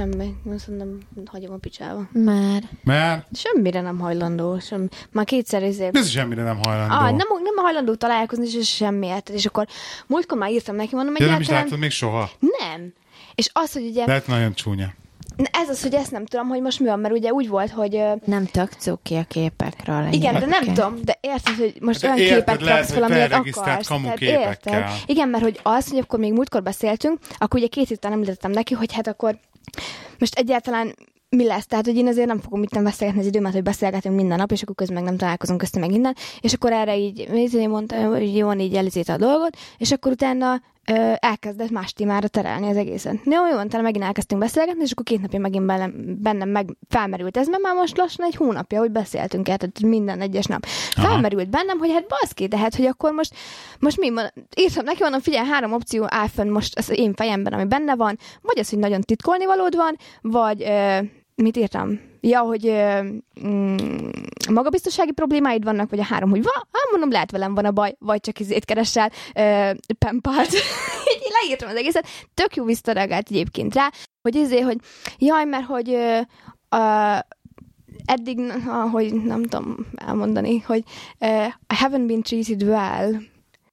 Semmi. Azt mondom, hagyom a picsába. Már. Mert Semmire nem hajlandó. Sem. Már kétszer izé... ez semmire nem hajlandó. Ah, nem, nem hajlandó találkozni, és semmiért. És akkor múltkor már írtam neki, mondom, De nem is látod még soha. Nem. És az, hogy ugye... Lehet nagyon csúnya. Ez az, hogy ezt nem tudom, hogy most mi van, mert ugye úgy volt, hogy... Nem tök cuki a képekről. Igen, de nem tudom, de érted, hogy most olyan érted, képet lehet, amilyet felregisztrált akarsz. kamu érted? Igen, mert hogy az, hogy akkor még múltkor beszéltünk, akkor ugye két héttel említettem neki, hogy hát akkor most egyáltalán mi lesz? Tehát, hogy én azért nem fogom itt beszélgetni az időmet, hogy beszélgetünk minden nap, és akkor közben meg nem találkozunk közte meg innen. És akkor erre így, én mondtam, hogy jó, így elizíte a dolgot, és akkor utána ö, elkezdett más témára terelni az egészet. Jó, jó, utána megint elkezdtünk beszélgetni, és akkor két napja megint bennem, bennem meg felmerült ez, mert már most lassan egy hónapja, hogy beszéltünk el, tehát minden egyes nap. Aha. Felmerült bennem, hogy hát baszki, tehát, hogy akkor most, most mi, írtam neki, mondom, figyelj, három opció áll fönn most az én fejemben, ami benne van, vagy az, hogy nagyon titkolni valód van, vagy ö, mit írtam? Ja, hogy mm, magabiztossági problémáid vannak, vagy a három, hogy van, hát mondom, lehet velem van a baj, vagy csak izét keresel, ö, pempart. Így leírtam az egészet. Tök jó visszareagált egyébként rá, hogy izé, hogy jaj, mert hogy ö, eddig, hogy nem tudom elmondani, hogy uh, I haven't been treated well,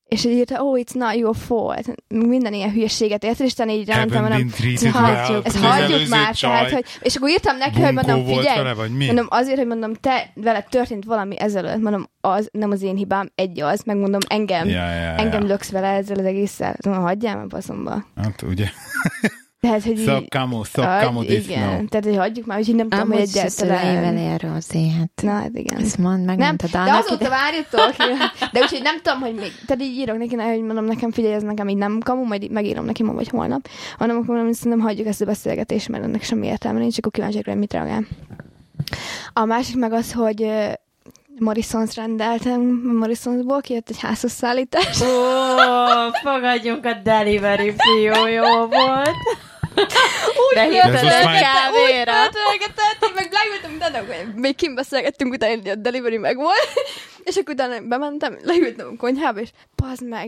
és így írta, oh, it's not your fault. Minden ilyen hülyeséget érted, és így rámentem, mondom, ezt hagyjuk, ezt már, tehát, hogy, és akkor írtam neki, hogy mondom, figyelj, vele, vagy mi? mondom, azért, hogy mondom, te veled történt valami ezelőtt, mondom, az nem az én hibám, egy az, megmondom, engem, Ja, ja, ja. engem löksz vele ezzel az egésszel. Mondom, hagyjál már faszomba. Hát ugye. Tehát, hogy Hagy- come this igen, tehát, hogy hagyjuk már, úgyhogy nem tudom, hogy egyáltalán... él Rózi, hát Na, hát igen. ezt mond, Nem, megmondtad de azóta ide. várjatok. De úgyhogy nem tudom, hogy még, tehát így írok neki, hogy mondom nekem, figyelj, ez nekem így nem kamu, majd megírom neki ma vagy holnap. Hanem akkor mondom, hogy szerintem hagyjuk ezt a beszélgetést, mert ennek semmi értelme nincs, akkor kíváncsi rá, mit reagál. A másik meg az, hogy Morrisons rendeltem, Morrisonsból kijött egy házhoz szállítás. Ó, fogadjunk a delivery fiú, jó volt. De De hirtelen kávéra. Én meg leültem, utána, még kint beszélgettünk, utána a delivery meg volt, és akkor utána bementem, leültem a konyhába, és pazd meg.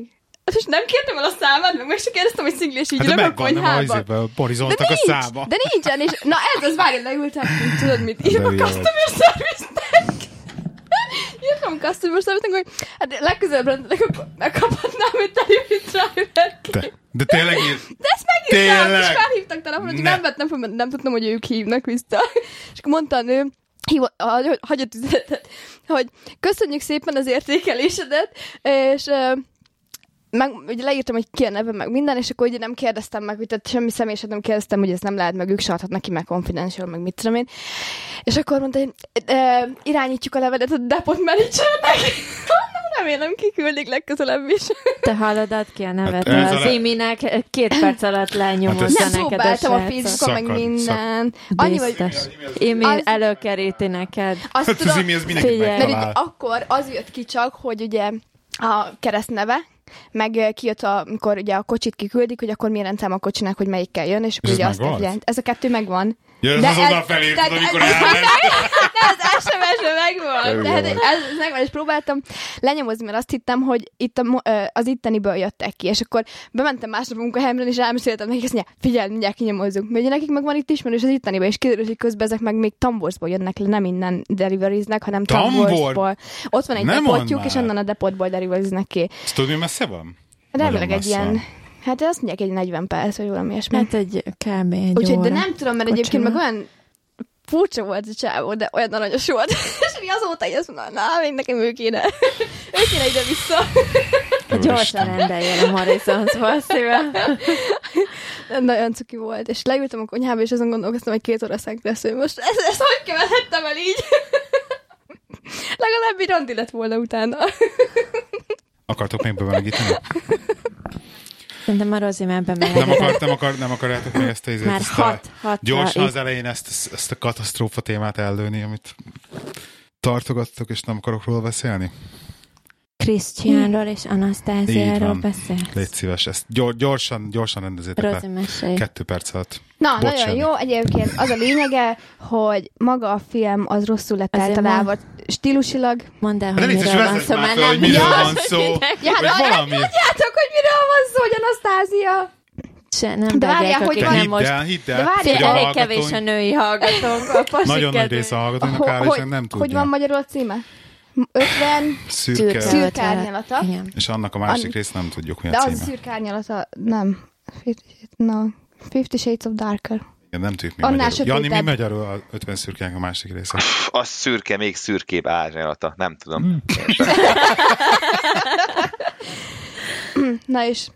És nem kértem el a számát, meg meg se kérdeztem, hogy szingli, és így Hát a konyhába. a De a nincs, száma. de nincsen, és na ez az, várj, leültem, tudod mit, írok a customer service-nek. Írtam customer service-nek, hogy hát legközelebb rendelek, akkor megkaphatnám egy delivery driver De, de tényleg ír... de ezt megírtam, Tényleg? és felhívtak telefonon, hogy Ne. nem vettem fel, mert nem tudtam, hogy ők hívnak vissza. És akkor mondta a nő, hagyott üzenetet, hogy köszönjük szépen az értékelésedet, és meg, ugye leírtam, hogy ki a neve, meg minden, és akkor ugye nem kérdeztem meg, hogy tehát semmi személyeset nem kérdeztem, hogy ez nem lehet, meg ők se adhatnak ki, meg confidential, meg mit tudom én. És akkor mondta, hogy e, irányítjuk a levelet a depot managernek. Remélem kiküldik legközelebb is. Te hallod, add ki a nevet. Hát ez az le- iminek két perc alatt Hát lenyomozza ez- Nem neked a próbáltam a srácot. Facebookon, meg Szakad, minden. Annyi, hogy. Imi Az- előkeríti neked. azt Hát az imi az mindenki mert akkor az jött ki csak, hogy ugye a keresztneve, meg kijött, a, amikor ugye a kocsit kiküldik, hogy akkor milyen rendszám a kocsinak, hogy melyikkel jön, és akkor Ez ugye azt ez a kettő megvan. De az ez- oda felé, tehát amikor ez- elment. De az SMS-ben megvan. Jó Tehát ez, ez megvan, és próbáltam lenyomozni, mert azt hittem, hogy itt a, az itteniből jöttek ki, és akkor bementem másnap a munkahelyemre, és elmeséltem nekik, azt mondja, figyelj, mindjárt kinyomozzuk. Mert ugye nekik meg van itt ismerős az itteniben, és kiderült, hogy közben ezek meg még Tamborsból jönnek le, nem innen deliveriznek, hanem Tambor? Tamborsból. Ott van egy Nem depotjuk, és onnan a depotból deliveriznek ki. Ezt tudod, mi messze van? Remélem egy ilyen, hát azt mondják egy 40 perc, vagy valami ilyesmi. Hát egy kb. egy Úgyhogy, de óra. nem tudom, mert egyébként meg olyan furcsa volt a csávó, de olyan aranyos volt. és mi azóta így azt mondom, na, még nekem ő kéne. ő kéne ide-vissza. Gyorsan rendeljél a Morrisonsból szíve. Nagyon cuki volt. És leültem a konyhába, és azon gondolkoztam, hogy két óra lesz, hogy most ezt, ezt hogy követhettem el így? Legalább egy randi lett volna utána. Akartok még bemelegíteni? Szerintem már Nem, bemelegedett. akar, nem, akar, nem akarjátok még ezt a izét? Már ezt a- hat, hat Gyorsan az elején ezt, ezt a katasztrófa témát ellőni, amit tartogattok, és nem akarok róla beszélni? Krisztiánról és Anasztáziáról van. beszélt. Légy szíves, ezt gyor, gyorsan, gyorsan rendezétek Rozi le. mesélj. Kettő perc alatt. Na, Bocs, nagyon jó. Egyébként az a lényege, hogy maga a film az rosszul lett Azért eltalálva stílusilag. Mondd el, De hogy miről van szó, már mert fel, hogy nem miről van szó. Ja, valami. Hogy hogy Anasztázia? Se, nem De várjál, vágják, hogy van- most. el, hidd De el, várjál, hogy Fél, a elég hallgatóink- kevés a női hallgatónk. A pasi Nagyon nagy kedvéért. része a hallgatóinak Ho- áll, és nem tudja. hogy van magyarul a címe? 50 Szürke. Szürke. Árnyalata. Igen. És annak a másik An- rész nem tudjuk, mi a De az címe. a szürke árnyalata, nem. Fifty- No. Fifty Shades of Darker. Igen, nem tudjuk mi Annál magyarul. Jani, mi magyarul a 50 szürkének a másik része? Az szürke, még szürkébb árnyalata. Nem tudom. Hmm. Na és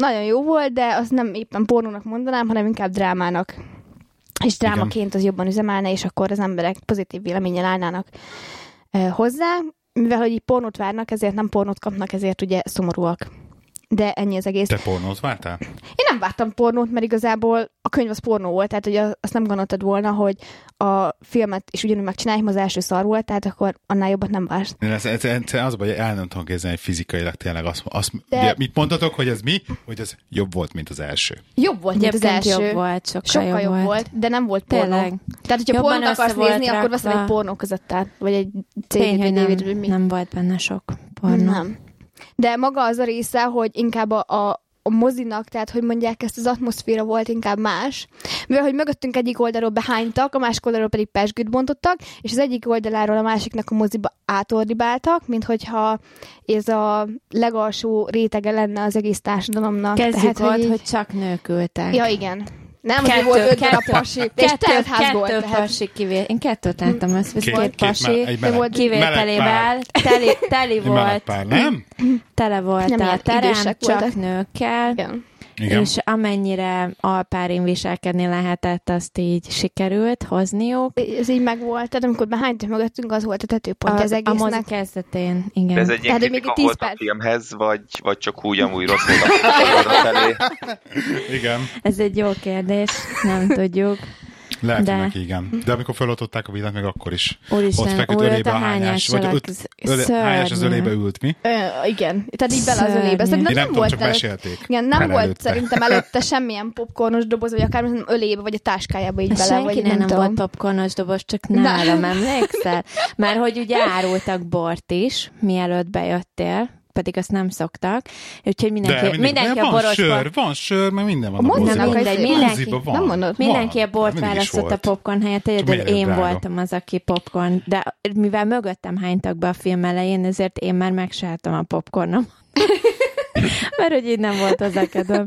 nagyon jó volt, de az nem éppen pornónak mondanám, hanem inkább drámának. És drámaként az jobban üzemelne, és akkor az emberek pozitív véleménnyel állnának hozzá. Mivel, hogy így pornót várnak, ezért nem pornót kapnak, ezért ugye szomorúak. De ennyi az egész. Te pornót vártál? Én nem vártam pornót, mert igazából a könyv az pornó volt, tehát hogy a- azt nem gondoltad volna, hogy a filmet is ugyanúgy megcsinálják, az első szar volt, tehát akkor annál jobbat nem vársz. Én ez, ez, ez, az, hogy el nem tudom képzelni, hogy fizikailag tényleg azt, azt De- ugye, mit mondtatok, hogy ez mi? Hogy ez jobb volt, mint az első. Jobb volt, mint az első. jobb volt, sokkal, Sokkal jobb volt, de nem volt pornó. Tényleg. Tehát, hogyha pornót akarsz nézni, akkor veszem rakva. egy pornó között át, vagy egy Tény, CD, hogy nem, nem volt benne sok pornó. Nem. De maga az a része, hogy inkább a, a, a mozinak, tehát hogy mondják, ezt az atmoszféra volt inkább más. Mivel, hogy mögöttünk egyik oldalról behánytak, a másik oldalról pedig pesgőt bontottak, és az egyik oldaláról a másiknak a moziba átordibáltak, mint hogyha ez a legalsó rétege lenne az egész társadalomnak. Kezdjük tehát, ott, így- hogy csak nők ültek. Ja, igen. Nem, azért volt öt darab pasi, de és telt ház volt. kettő pasi kivé... Én kettőt láttam össze, Két, két, két, pasi, me- egy meleg, volt kivételével teli, teli volt, pár, nem? tele volt Nem a terem, csak voltak. nőkkel, Igen. Igen. és amennyire alpárin viselkedni lehetett, azt így sikerült hozniuk. Ez így megvolt, tehát amikor behánytak mögöttünk, az volt a tetőpontja az a, a mozi egésznek. kezdetén, igen. De ez egy hogy még volt a perc. filmhez, vagy, vagy csak úgy amúgy rossz volt a? Igen. Ez egy jó kérdés, nem tudjuk. Lehet, De- hogy neki igen. De amikor feloltották a villát, meg akkor is. Úristen, ott feküdt ölébe a hányás. Vagy öt, öle, hányás az ölébe ült, mi? Ö, igen, tehát így bele az ölébe. Szerintem nem nem, tudom, volt csak előtt, mesélték. igen, nem Bele volt előtte. szerintem előtte semmilyen popcornos doboz, vagy akár hanem ölébe, vagy a táskájába így bele, vagy Senkinek nem, nem volt popcornos doboz, csak nálam, emlékszel? Mert hogy ugye árultak bort is, mielőtt bejöttél, pedig azt nem szoktak, úgyhogy mindenki, De mindenki van a boros sör, van sör, mert minden van a, Mondanak, hogy mindenki- van. Nem mondod? Mindenki a Van. bort Mindig is választott a popcorn helyett, egyedül én drága? voltam az, aki popcorn, de mivel mögöttem hánytak be a film elején, ezért én már megsáltam a popcornom. Mert hogy így nem volt az a kedvem.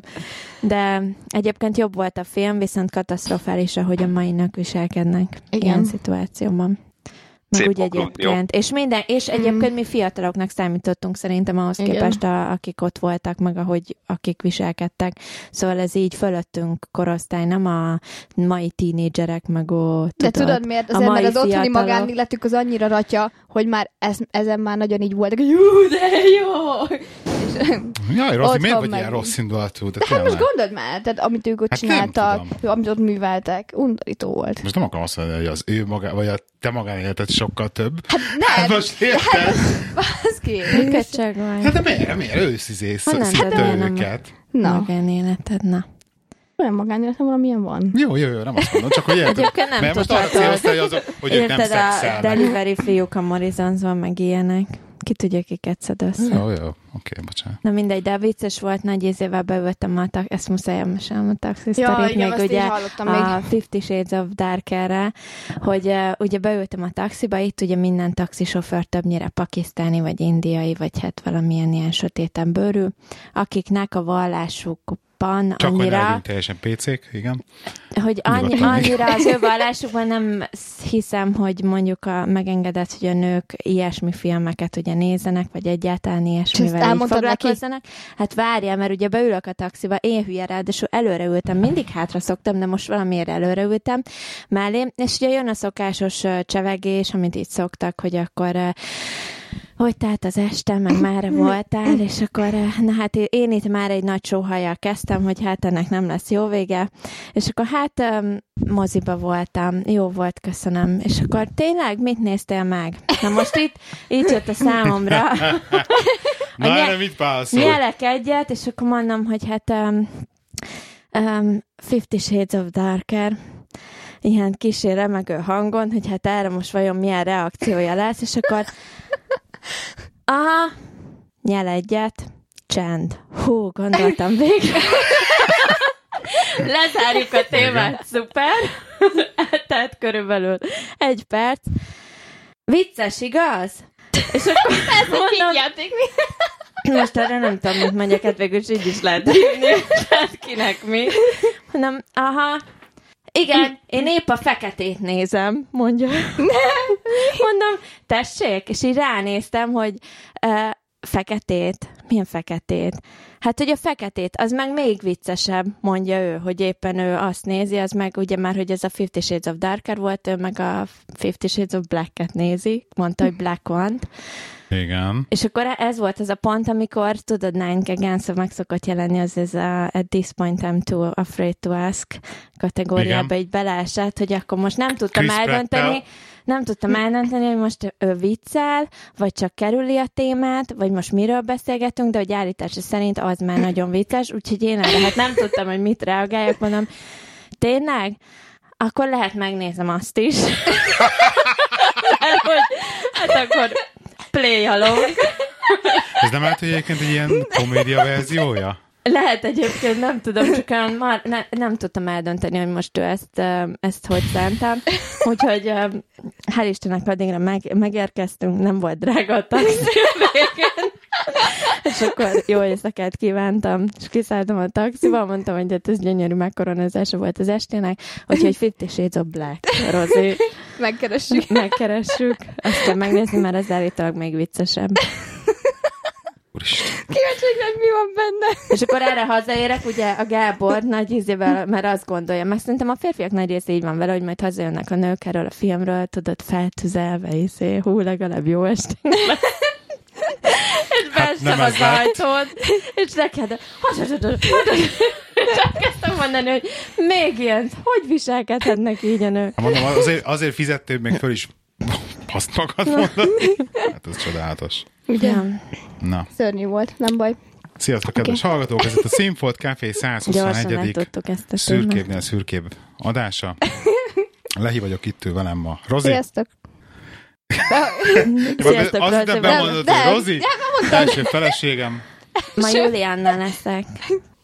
De egyébként jobb volt a film, viszont katasztrofális, ahogy a mai nők viselkednek Igen. ilyen szituációban. Meg úgy egyébként. És, minden, és egyébként mi fiataloknak számítottunk szerintem ahhoz Igen. képest, a, akik ott voltak, meg ahogy akik viselkedtek. Szóval ez így fölöttünk korosztály, nem a mai tínédzserek, meg ó, De tudod, tudod miért? a Azért, mai mert az otthoni magánéletük az annyira ratya, hogy már ez, ezen már nagyon így voltak, hogy jó, de jó! És, Jaj, Rozi, miért vagy meg ilyen rossz indulatú? De hát most gondold már, tehát amit ők ott Hát csináltak, amit ott műveltek, undorító volt. Most nem akarom azt mondani, hogy az ő maga, vagy a te magánéleted sokkal több. Hát Hát nem, most érted? baszki! Vagy. Hát de miért? Miért? Őszizé Honnan szinte tudod, nem? őket. Na, Magánéleted, na. Olyan magánéletem valamilyen van. Jó, jó, jó, nem azt mondom, csak hogy érted. Egyébként nem Mert most arra célozta, hogy, azok, hogy ők nem Érted, a szexelnek. delivery fiúk a Morrisonsban, meg ilyenek. Ki tudja, kiket szed össze. Jó, jó, oké, bocsánat. Na mindegy, de vicces volt, nagy ízével beültem a tak, ezt muszáj elmesélnem a taxi Ja, sztorit, igen, azt ugye a még. Fifty Shades of Darkerre, hogy uh, ugye beültem a taxiba, itt ugye minden taxisofőr többnyire pakisztáni, vagy indiai, vagy hát valamilyen ilyen sötéten bőrű, akiknek a vallásukban Csak annyira, legyünk teljesen pécék, igen. hogy annyi, annyira az ő vallásukban nem hiszem, hogy mondjuk a, megengedett, hogy a nők ilyesmi filmeket ugye nézzenek, vagy egyáltalán ilyesmivel így neki? foglalkozzanak. Hát várjál, mert ugye beülök a taxiba, én hülye ráadásul előre ültem, mindig hátra szoktam, de most valamiért előre ültem mellé, és ugye jön a szokásos csevegés, amit így szoktak, hogy akkor hogy tehát az este, meg már voltál, és akkor, eh, na hát én itt már egy nagy sóhajjal kezdtem, hogy hát ennek nem lesz jó vége, és akkor hát moziba voltam, jó volt, köszönöm, és akkor tényleg mit néztél meg? Na most itt, itt jött a számomra, Na, nye- erre mit válaszol? nyelek egyet, és akkor mondom, hogy hát um, um, Fifty Shades of Darker, ilyen kisé remegő hangon, hogy hát erre most vajon milyen reakciója lesz, és akkor aha, nyel egyet, csend. Hú, gondoltam végre. Lezárjuk a témát, szuper. Tehát körülbelül egy perc. Vicces, igaz? És akkor mondom, Játék mi? most erre nem tudom, mit mondjak, hát végül is így is lehet hívni, tehát kinek mi. Hanem, aha, igen, én épp a feketét nézem, mondja. Mondom, tessék, és így ránéztem, hogy uh, feketét, milyen feketét? Hát, hogy a feketét, az meg még viccesebb, mondja ő, hogy éppen ő azt nézi, az meg ugye már, hogy ez a Fifty Shades of Darker volt, ő meg a Fifty Shades of Black-et nézi, mondta, hogy Black one Igen. és akkor ez volt az a pont, amikor, tudod, Nine Gagans meg szokott jelenni, az ez a At this point I'm too afraid to ask kategóriába Igen. így beleesett, hogy akkor most nem tudtam Chris eldönteni, Pratt-tel. Nem tudtam eldönteni, hogy most ő viccel, vagy csak kerüli a témát, vagy most miről beszélgetünk, de hogy állítása szerint az már nagyon vicces, úgyhogy én erre hát nem tudtam, hogy mit reagáljak, mondom, tényleg? Akkor lehet megnézem azt is. Mert hogy, hát akkor play along. Ez nem lehet, hogy egyébként egy ilyen komédia verziója? Lehet egyébként, nem tudom, csak olyan már ne, nem tudtam eldönteni, hogy most ő ezt, ezt hogy szántam. Úgyhogy hál' Istennek addigra meg, megérkeztünk, nem volt drága a taxi végén. És akkor jó éjszakát kívántam, és kiszálltam a taxiba, mondtam, hogy hát ez gyönyörű megkoronázása volt az estének, úgyhogy Fifty Shades of Black, Rozi, Megkeressük. megkeressük, azt kell megnézni, mert ez állítólag még viccesebb. Úristen. Kíváncsi, hogy mi van benne. És akkor erre hazaérek, ugye a Gábor nagy ízével, mert azt gondolja, meg szerintem a férfiak nagy része így van vele, hogy majd hazajönnek a nők erről a filmről, tudod, feltüzelve, izé, hú, legalább jó lesz. És Hát nem beestem ez az ajtón, és neked, és elkezdtem mondani, hogy még ilyen, hogy viselkedhetnek így a nők? Hát mondom, azért, azért fizettél még föl is azt magad mondani. Hát ez csodálatos. Ugye? Na, Szörnyű volt, nem baj. sziasztok, kedves hallgatók! Ez itt a Színfolt Café gyorsan 121. tudtuk ezt a témát. szürkébbnél szürkébb adása. Lehi vagyok itt ő velem ma. Rozi? Sziasztok. Sziasztok, Azt hittem bemondod, hogy. Rozi? Első feleségem. Ma Julianna leszek.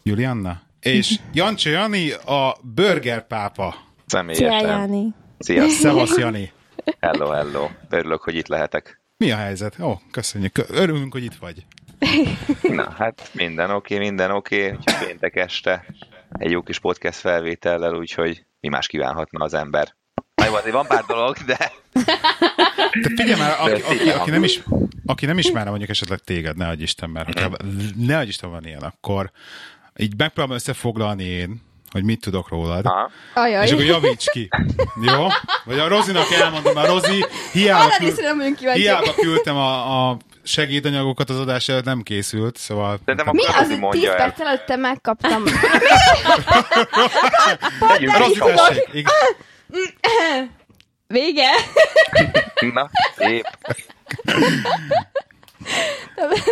Julianna. És Jancsi Jani a Burger pápa. Szia, Személyesen. Jani. Sziasztok. Szevasz, Jani. Hello, hello. Örülök, hogy itt lehetek. Mi a helyzet? Ó, köszönjük. Örülünk, hogy itt vagy. Na, hát minden oké, minden oké. Úgyhogy péntek este egy jó kis podcast felvétellel, úgyhogy mi más kívánhatna az ember. Na jó, azért van pár dolog, de Te figyelj már, aki, De aki, aki, nem is, aki nem ismerne mondjuk esetleg téged, ne adj Isten, mert hogyha, ne adj Isten van ilyen, akkor így megpróbálom összefoglalni én, hogy mit tudok rólad. Aha. Ajaj. És akkor javíts ki. Jó? Vagy a Rozinak elmondom, mert Rozi hiába, küld, nem hiába küldtem a, a segédanyagokat az adás előtt, nem készült, szóval... Szerintem Mi akkor az, hogy 10 mondja el. perc előtte megkaptam? Is tessék! Igen. Vége? Na, szép.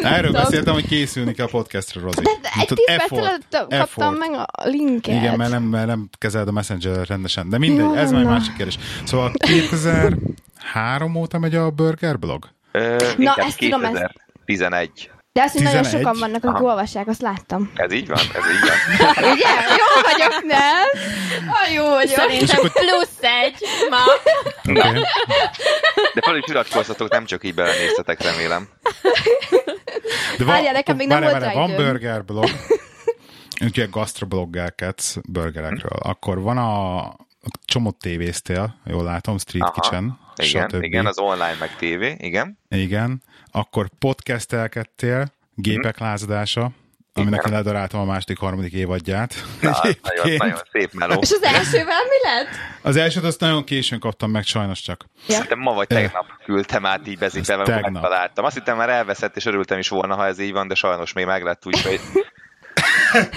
Erről Tudom. beszéltem, hogy készülni kell a podcastra, Rozi. De egy Tudod, 10 perc effort, előtt kaptam effort. meg a linket. Igen, mert nem, mert nem kezeled a messenger rendesen. De mindegy, Jó, ez már egy na. másik kérdés. Szóval 2003 óta megy a Burger blog? Ö, Na, ezt tudom, ezt- 2011. De azt, hogy nagyon 11? sokan vannak, akik Aha. olvassák, azt láttam. Ez így van, ez így van. Ugye? Jó vagyok, nem? Ah, jó vagyok. Szerintem akkor- plusz egy ma. Okay. De fel is iratkoztatok, nem csak így belenéztetek, remélem. De Várjál, nekem még nem várjál, volt várjál, rá Van. Burger blog, ugye gastrobloggelkedsz burgerekről. Akkor van a, a csomót tévéztél, jól látom, Street Aha. Kitchen, Igen, stb. igen, az online meg tévé, igen. Igen. Akkor podcastelkedtél, Gépek lázadása, aminek én ledaráltam a második, harmadik évadját. Na, nagyon, nagyon szép meló. És az elsővel mi lett? Az elsőt azt nagyon későn kaptam meg, sajnos csak. Szerintem ma vagy tegnap küldtem át így bezikbe, amikor megtaláltam. Azt hittem már elveszett, és örültem is volna, ha ez így van, de sajnos még meglett, úgyhogy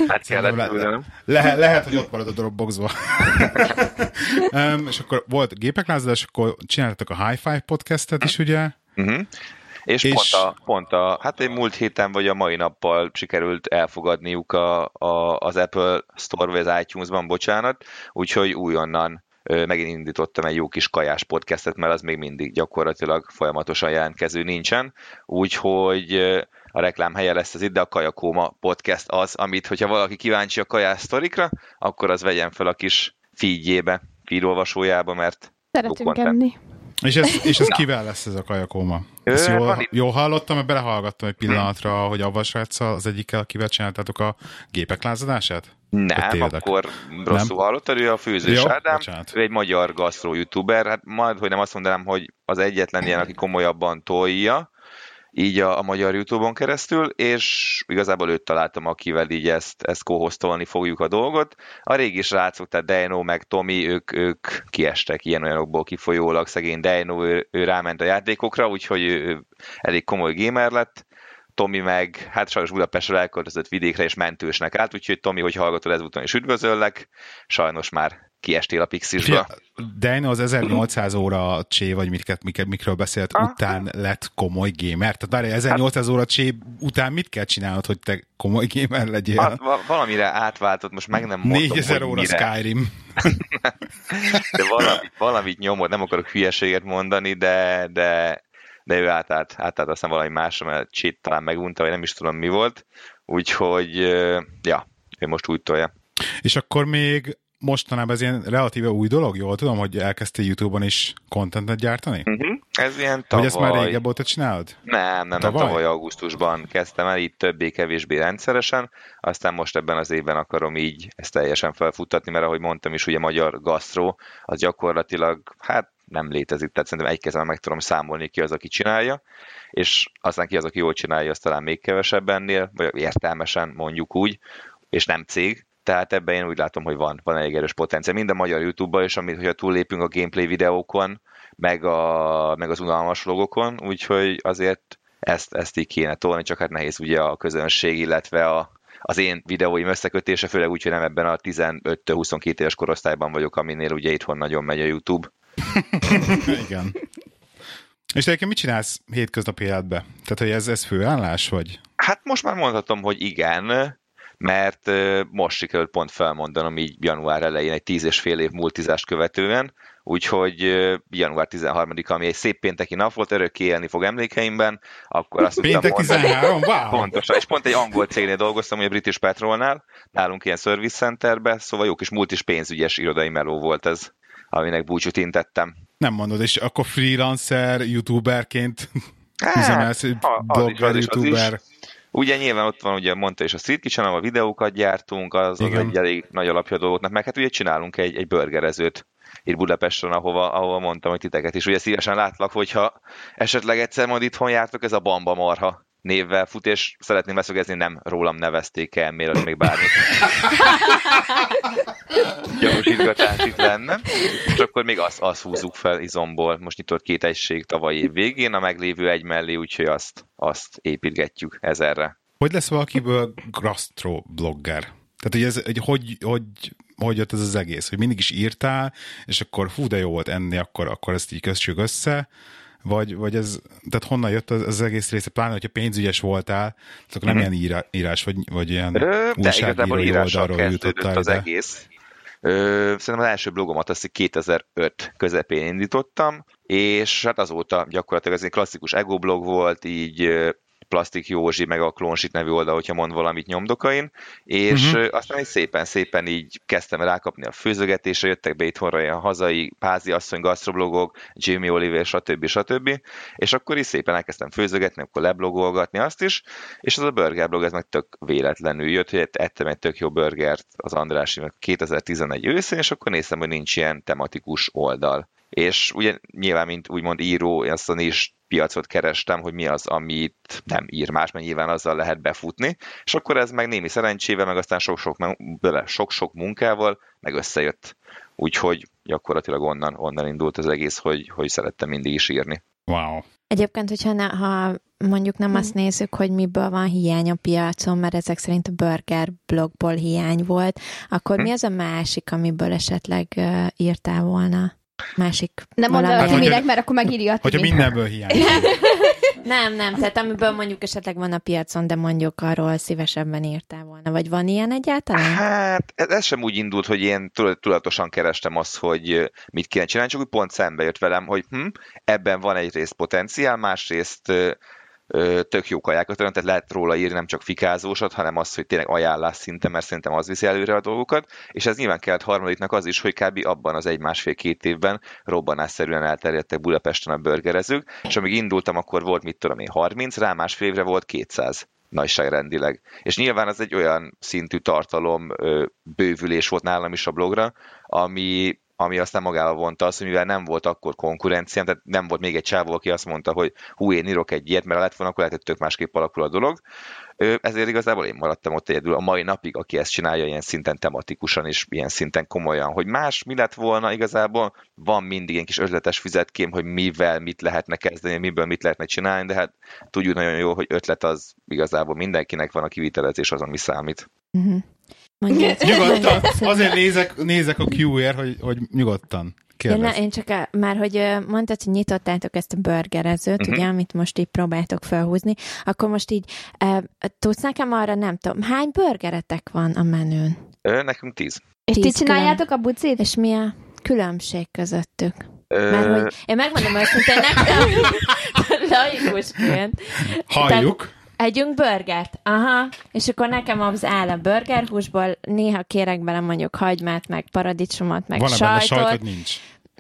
hát kellett Le- küldenem. Lehet, lehet, hogy ott marad a Dropboxba. um, és akkor volt gépek lázadás, akkor csináltatok a High Five podcastet is, ugye? Uh-huh. És, És- és... Pont, a, pont a, hát egy múlt héten vagy a mai nappal sikerült elfogadniuk a, a, az Apple Store vagy az iTunes-ban, bocsánat, úgyhogy újonnan megint indítottam egy jó kis kajás podcastet, mert az még mindig gyakorlatilag folyamatosan jelentkező nincsen, úgyhogy a reklám helye lesz az itt, de a Kajakóma podcast az, amit, hogyha valaki kíváncsi a kajás sztorikra, akkor az vegyen fel a kis feedjébe, feedolvasójába, mert Szeretünk enni. És ez, és ez kivel lesz ez a kajakóma? Ezt jól, van jól hallottam, mert belehallgattam egy pillanatra, hogy avval sráccal az egyikkel, akivel csináltátok a gépek lázadását? Nem, akkor rosszul hallottad, ő a főzős Jó, Ádám, bocsánat. ő egy magyar gasztró youtuber, hát majd, hogy nem azt mondanám, hogy az egyetlen ilyen, aki komolyabban tolja, így a, a magyar YouTube-on keresztül, és igazából őt találtam, akivel így ezt, ezt kóhoztolni fogjuk a dolgot. A régi srácok, tehát Dino meg Tomi, ők, ők kiestek ilyen olyanokból kifolyólag, szegény Dino, ő, ő ráment a játékokra, úgyhogy ő, ő elég komoly gamer lett, Tomi meg, hát sajnos Budapestre elköltözött vidékre, és mentősnek állt, úgyhogy Tomi, hogy hallgatod ezúton is üdvözöllek, sajnos már kiestél a Pixisba. Dino az 1800 óra csé, vagy miket, miket, mikről beszélt, Aha. után lett komoly gamer. Tehát várj, 1800 óra csé után mit kell csinálnod, hogy te komoly gamer legyél? Hát, va- valamire átváltott, most meg nem mondom, 4000 hogy óra mire, Skyrim. de valamit, valamit nyomod, nem akarok hülyeséget mondani, de, de, de ő átállt, átállt aztán valami másra, mert Cheat talán megunta, vagy nem is tudom mi volt, úgyhogy, ja, ő most úgy tolja. És akkor még mostanában ez ilyen relatíve új dolog, jól tudom, hogy elkezdtél YouTube-on is contentet gyártani? Uh-huh. Ez ilyen Vagy tavaly... ezt már régebb óta csinálod? Nem, nem, nem, Tavaly? tavaly augusztusban kezdtem el, így többé-kevésbé rendszeresen, aztán most ebben az évben akarom így ezt teljesen felfuttatni, mert ahogy mondtam is, ugye magyar gasztró, az gyakorlatilag, hát nem létezik, tehát szerintem egy kezemben meg tudom számolni ki az, aki csinálja, és aztán ki az, aki jól csinálja, az talán még kevesebb ennél, vagy értelmesen mondjuk úgy, és nem cég, tehát ebben én úgy látom, hogy van, van elég erős potenciál. Mind a magyar YouTube-ban, és amit, hogyha túllépünk a gameplay videókon, meg, a, meg az unalmas vlogokon, úgyhogy azért ezt, ezt így kéne tolni, csak hát nehéz ugye a közönség, illetve a, az én videóim összekötése, főleg úgy, hogy nem ebben a 15-22 éves korosztályban vagyok, aminél ugye itthon nagyon megy a YouTube. Igen. És te mit csinálsz hétköznapi életbe? Tehát, hogy ez, ez főállás, vagy? Hát most már mondhatom, hogy igen, mert most sikerült pont felmondanom így január elején egy tíz és fél év multizást követően, úgyhogy január 13-a, ami egy szép pénteki nap volt, örökké élni fog emlékeimben, akkor azt Péntek mondani. 13? Wow! Pontosan, és pont egy angol cégnél dolgoztam, ugye a British Petrolnál, nálunk ilyen service centerbe, szóval jó kis multis pénzügyes irodai meló volt ez, aminek búcsút intettem. Nem mondod, és akkor freelancer, youtuberként Hát, üzemelsz, is, blogger, az is, is. youtuber. Ugye nyilván ott van, ugye mondta is a Street Kitchen, ahol videókat gyártunk, az, az Igen. egy elég nagy alapja a dolgoknak, meg hát ugye csinálunk egy, egy burgerezőt itt Budapesten, ahova, ahova mondtam, hogy titeket is. Ugye szívesen látlak, hogyha esetleg egyszer majd itthon jártok, ez a Bamba Marha névvel fut, és szeretném leszögezni, nem rólam nevezték el, mielőtt még bármi gyanúsítgatás itt lenne. És akkor még azt, azt húzzuk fel izomból. Most nyitott két egység tavaly év végén, a meglévő egy mellé, úgyhogy azt, azt építgetjük ezerre. Hogy lesz valakiből gastro blogger? Tehát, hogy, ez, hogy, hogy, hogy, hogy jött ez az egész? Hogy mindig is írtál, és akkor fú, de jó volt enni, akkor, akkor ezt így kössük össze, vagy, vagy ez, tehát honnan jött az, az egész része, pláne, hogyha pénzügyes voltál, akkor nem Mhm. ilyen írá, írás, vagy, vagy ilyen Ö, De igazából újságírói írással oldalról jutottál az ide. egész. Ö, szerintem az első blogomat azt hiszem 2005 közepén indítottam, és hát azóta gyakorlatilag ez egy klasszikus ego blog volt, így Plastik Józsi, meg a Klónsit nevű oldal, hogyha mond valamit nyomdokain, és uh-huh. aztán így szépen-szépen így kezdtem rákapni a főzögetésre, jöttek be itthonra ilyen hazai pázi asszony gasztroblogok, Jamie Oliver, stb. stb. És akkor is szépen elkezdtem főzögetni, akkor leblogolgatni azt is, és az a burger blog, ez meg tök véletlenül jött, hogy ettem egy tök jó burgert az Andrásinak 2011 őszén, és akkor néztem, hogy nincs ilyen tematikus oldal. És ugye nyilván, mint úgymond író, azt a is piacot kerestem, hogy mi az, amit nem ír más, mert nyilván azzal lehet befutni, és akkor ez meg némi szerencsével, meg aztán sok-sok, bele, sok-sok munkával meg összejött. Úgyhogy gyakorlatilag onnan, onnan indult az egész, hogy, hogy szerettem mindig is írni. Wow. Egyébként, hogyha ne, ha mondjuk nem azt nézzük, hogy miből van hiány a piacon, mert ezek szerint a burger blogból hiány volt, akkor Hm. mi az a másik, amiből esetleg uh, írtál volna? Másik Nem mondd el, hogy minek, mert akkor megírja a Hogyha mindenből hiányzik. Nem, nem, tehát amiből mondjuk esetleg van a piacon, de mondjuk arról szívesebben írtál volna. Vagy van ilyen egyáltalán? Hát ez, ez sem úgy indult, hogy én tudatosan kerestem azt, hogy mit kéne csinálni, csak úgy pont szembe jött velem, hogy hm, ebben van egyrészt potenciál, másrészt tök jó kajákat olyan, tehát lehet róla írni nem csak fikázósat, hanem azt, hogy tényleg ajánlás szinten, mert szerintem az viszi előre a dolgokat, és ez nyilván kellett harmadiknak az is, hogy kb. abban az egy-másfél-két évben robbanásszerűen elterjedtek Budapesten a burgerezők, és amíg indultam, akkor volt mit tudom én 30, rá másfél évre volt 200 nagyságrendileg. És nyilván az egy olyan szintű tartalom bővülés volt nálam is a blogra, ami, ami aztán magával vonta azt, hogy mivel nem volt akkor konkurenciám, tehát nem volt még egy csávó, aki azt mondta, hogy hú, én írok egy ilyet, mert ha lett volna, akkor lehet, hogy tök másképp alakul a dolog. Ezért igazából én maradtam ott egyedül a mai napig, aki ezt csinálja ilyen szinten tematikusan és ilyen szinten komolyan, hogy más mi lett volna igazából, van mindig egy kis ötletes füzetkém, hogy mivel mit lehetne kezdeni, miből mit lehetne csinálni, de hát tudjuk nagyon jó, hogy ötlet az igazából mindenkinek van a kivitelezés az, ami számít. Uh-huh. Mondja, Nyugodtan. Azért nézek, nézek a Q-ért, hogy, hogy nyugodtan. Ja, Kérdez. ne, én csak a, már, hogy mondtad, hogy nyitottátok ezt a burgerezőt, Mhm. uh-huh. ugye, amit most így próbáltok felhúzni, akkor most így uh, tudsz nekem arra, nem tudom, hány burgeretek van a menün? Ö, nekünk tíz. És ti Tíz csináljátok a bucit? És mi a különbség közöttük? Ö, Mert hogy én megmondom őszintén, nekem laikusként. Halljuk. Együnk burgert, aha, és akkor nekem az áll a burgerhúsból, néha kérek bele mondjuk hagymát, meg paradicsomot, meg benne sajtot. sajtod? Nincs.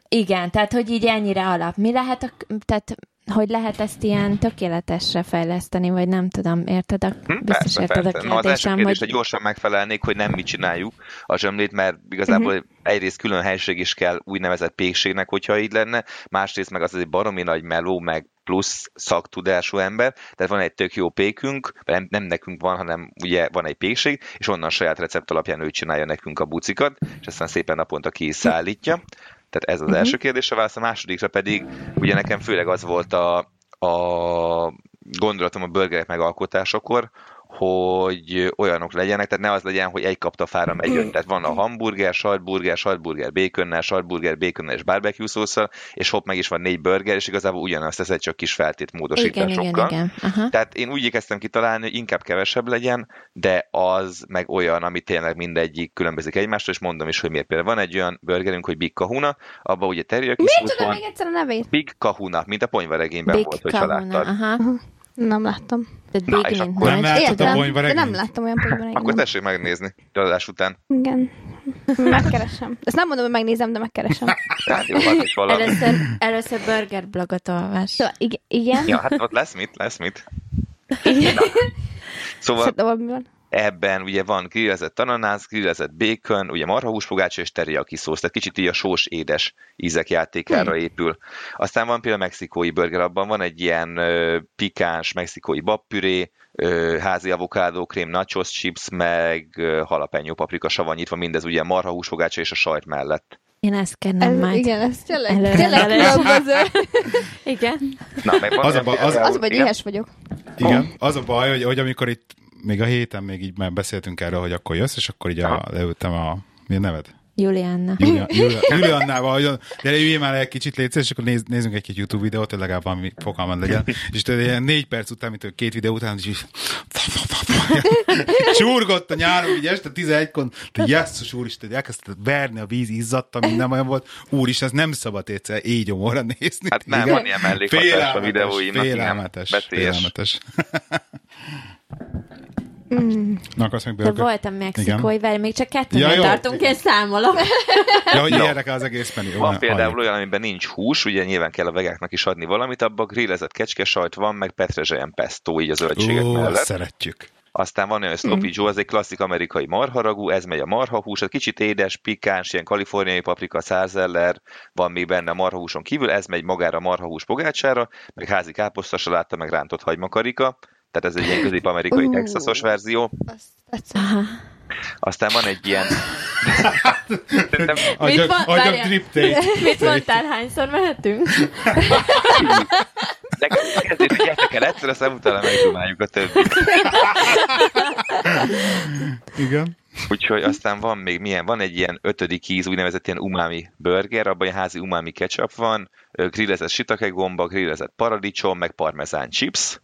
Igen, tehát hogy így ennyire alap. Mi lehet, a, tehát hogy lehet ezt ilyen tökéletesre fejleszteni, vagy nem tudom, érted? A, Hm, biztos persze, érted persze. a Na, az első kérdésem, kérdésre hogy... gyorsan megfelelnék, hogy nem mi csináljuk a zsömlét, mert igazából uh-huh. egyrészt külön helység is kell úgynevezett pékségnek, hogyha így lenne, másrészt meg az egy baromi nagy meló, meg plusz szaktudású ember, tehát van egy tök jó pékünk, nem, nem nekünk van, hanem ugye van egy pékség, és onnan saját recept alapján ő csinálja nekünk a bucikat, és aztán szépen naponta ki is szállítja. Tehát ez az uh-huh. első kérdés, a válasz a másodikra pedig, ugye nekem főleg az volt a, a gondolatom a burgerek megalkotásakor, hogy olyanok legyenek, tehát ne az legyen, hogy egy kaptafára megjön. Tehát van a hamburger, sajtburger, sajtburger békönnel, sajtburger békönnel és barbecue szószal, és hopp, meg is van négy burger, és igazából ugyanazt teszed, csak kis feltét Igen, módosításokkal. igen, igen. Aha. Tehát én úgy igyekeztem kitalálni, hogy inkább kevesebb legyen, de az meg olyan, ami tényleg mindegyik különbözik egymástól, és mondom is, hogy miért. Például van egy olyan burgerünk, hogy Big Kahuna, abban ugye teriyaki Miért szósz tudom még egyszer a nevét? Big Kahuna, mint a ponyvaregényben Big volt, hogyha Kahuna, láttad. aha. Nem láttam. Tehát Na, és akkor nem nagy. látod a de nem láttam olyan ponyvaregényt. Akkor tessék megnézni adás után. Igen. Megkeresem. Ezt nem mondom, hogy megnézem, de megkeresem. Tehát jó, az is valami. Először, először burger blogot olvas. Szóval, ig- igen. Ja, hát ott lesz mit, lesz mit. Na. Szóval Szerintem valami van. Ebben ugye van grillezett ananász, grillezett bacon, ugye marhahúsfogácsa és teriyaki szósz, tehát kicsit így a sós édes ízek játékára épül. Aztán van például a mexikói burger, abban van egy ilyen ö, pikáns mexikói babpüré, ö, házi avokádó, krém, nachos chips, meg ö, jalapeno paprika savanyítva, mindez ugye a marhahúsfogácsa és a sajt mellett. Én ezt kennem Ez, majd. igen, ez tényleg, tényleg különböző. Igen. Na, meg van Az a az- például- Az, hogy éhes vagyok. Igen. Az a baj, hogy, hogy amikor itt még a héten még így már beszéltünk erről, hogy akkor jössz, és akkor így a, leültem a... Mi a neved? Julianna. Julia, Julia, Juliannával, hogy gyere, üljél már egy kicsit légy és akkor néz, nézzünk egy-két YouTube videót, hogy legalább valami fogalmad legyen. És tudod, ilyen négy perc után, mint két videó után, és így csurgott a nyáron, így este 11-kon, te jesszus úristen, elkezdted verni, a víz izzadta, minden olyan volt. Úristen, ez nem szabad egyszer így gyomorra nézni. Hát nem, Igen. van ilyen mellékhatás a videóimnak, igen. Félelmetes, félelmetes. Mm. Na, akarsz De burger? voltam mexikói, várj, még csak kettőnél Ja, jó. tartunk, én számolom. Ja, hogy No. érdekel az egész menü. Van például olyan, amiben nincs hús, ugye nyilván kell a vegáknak is adni valamit, abban grillezett kecskesajt van, meg petrezselyen pesto, így a zöldségek Ó, mellett. szeretjük. Aztán van olyan Sloppy Joe, az egy klasszik amerikai marharagú, ez megy a marhahús, egy kicsit édes, pikáns, ilyen kaliforniai paprika, szárzeller, van még benne a marhahúson kívül, ez megy magára a marhahús pogácsára, meg házi káposztasaláta, meg rántott hagymakarika, tehát ez egy ilyen közép-amerikai Ú. texasos verzió. Azt. Aztán van egy ilyen... Adjak várjál. triptét. Mit mondtál, hányszor mehetünk? Nekem ezért gyertek el egyszer, aztán utána megdumáljuk a többit. Igen. Úgyhogy aztán van még milyen, van egy ilyen ötödik íz, úgynevezett ilyen umami burger, abban egy házi umami ketchup van, grillezett shiitake gomba, grillezett paradicsom, meg parmezán chips,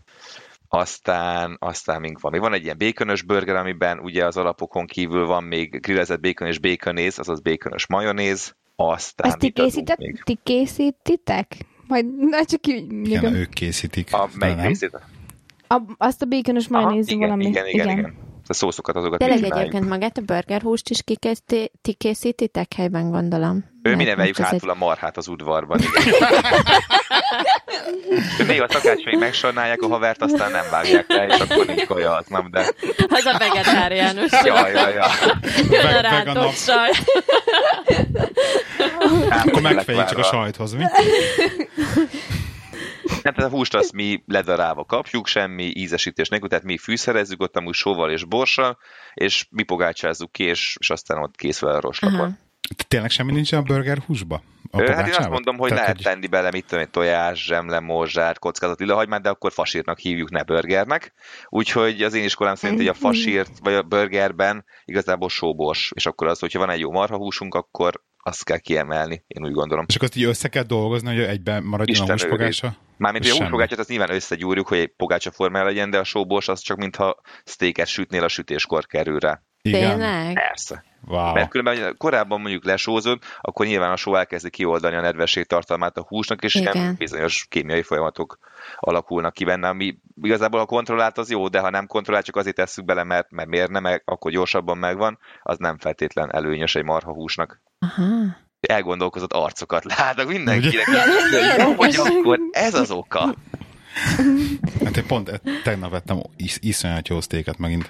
aztán, aztán mink van. Még van egy ilyen békönös burger, amiben ugye az alapokon kívül van még grillezett békön és békönéz, azaz békönös majonéz, aztán Ezt ti, készített, ti készítitek? Majd na, csak így Igen, ők készítik. A, melyik? A, azt a békönös majonéz igen, valami. igen, igen, igen, igen. A szószokat azokat Tényleg egyébként magát a burgerhúst is kikészíti- ti készítitek helyben, gondolom. Ő mi neveljük hátul a marhát az udvarban. még a szakács még megsornálják a havert, aztán nem vágják le, és akkor nincs kaja aznap, de... egy- Az a vegetáriánus. Ja, ja, ja. Jön a rántott sajt. Akkor megfejjük csak a sajthoz, mi? Nem, tehát a húst azt mi ledarálva kapjuk, semmi ízesítés nélkül, tehát mi fűszerezzük ott amúgy sóval és borssal, és mi pogácsázzuk ki, és, és aztán ott készül a Aha. rostokon. Tényleg semmi nincsen a burger húsba? A Hát én azt mondom, hogy Tehát, lehet tenni bele, mit tudom, egy tojás, zsemle, morzsát, kockázat lilahagymát, de akkor fasírnak hívjuk, ne burgernek. Úgyhogy az én iskolám szerint, hogy a fasírt, vagy a burgerben igazából sóbors, és akkor az, hogyha van egy jó marhahúsunk, akkor azt kell kiemelni, én úgy gondolom. És akkor azt így össze kell dolgozni, hogy egyben maradjon Isten a húspogása? Mármint, hogy a húspogácsát azt nyilván összegyúrjuk, hogy egy pogácsa formája legyen, de a sóbors az csak mintha steaket sütnél, a sütéskor kerül rá. Igen. Tényleg? Persze. Wow. Mert különben korábban mondjuk lesózod, akkor nyilván a só elkezdi kioldani a nedvesség tartalmát a húsnak, és Igen. ilyen bizonyos kémiai folyamatok alakulnak ki benne, ami igazából ha kontrollált, az jó, de ha nem kontrollált, csak azért tesszük bele, mert, mert miért nem, meg, akkor gyorsabban megvan, az nem feltétlen előnyös egy marha húsnak. Aha. Elgondolkozott arcokat látok mindenkinek. Jó, hogy akkor ez az oka. Hát én pont e- tegnap vettem is, iszonyat jó sztéket megint.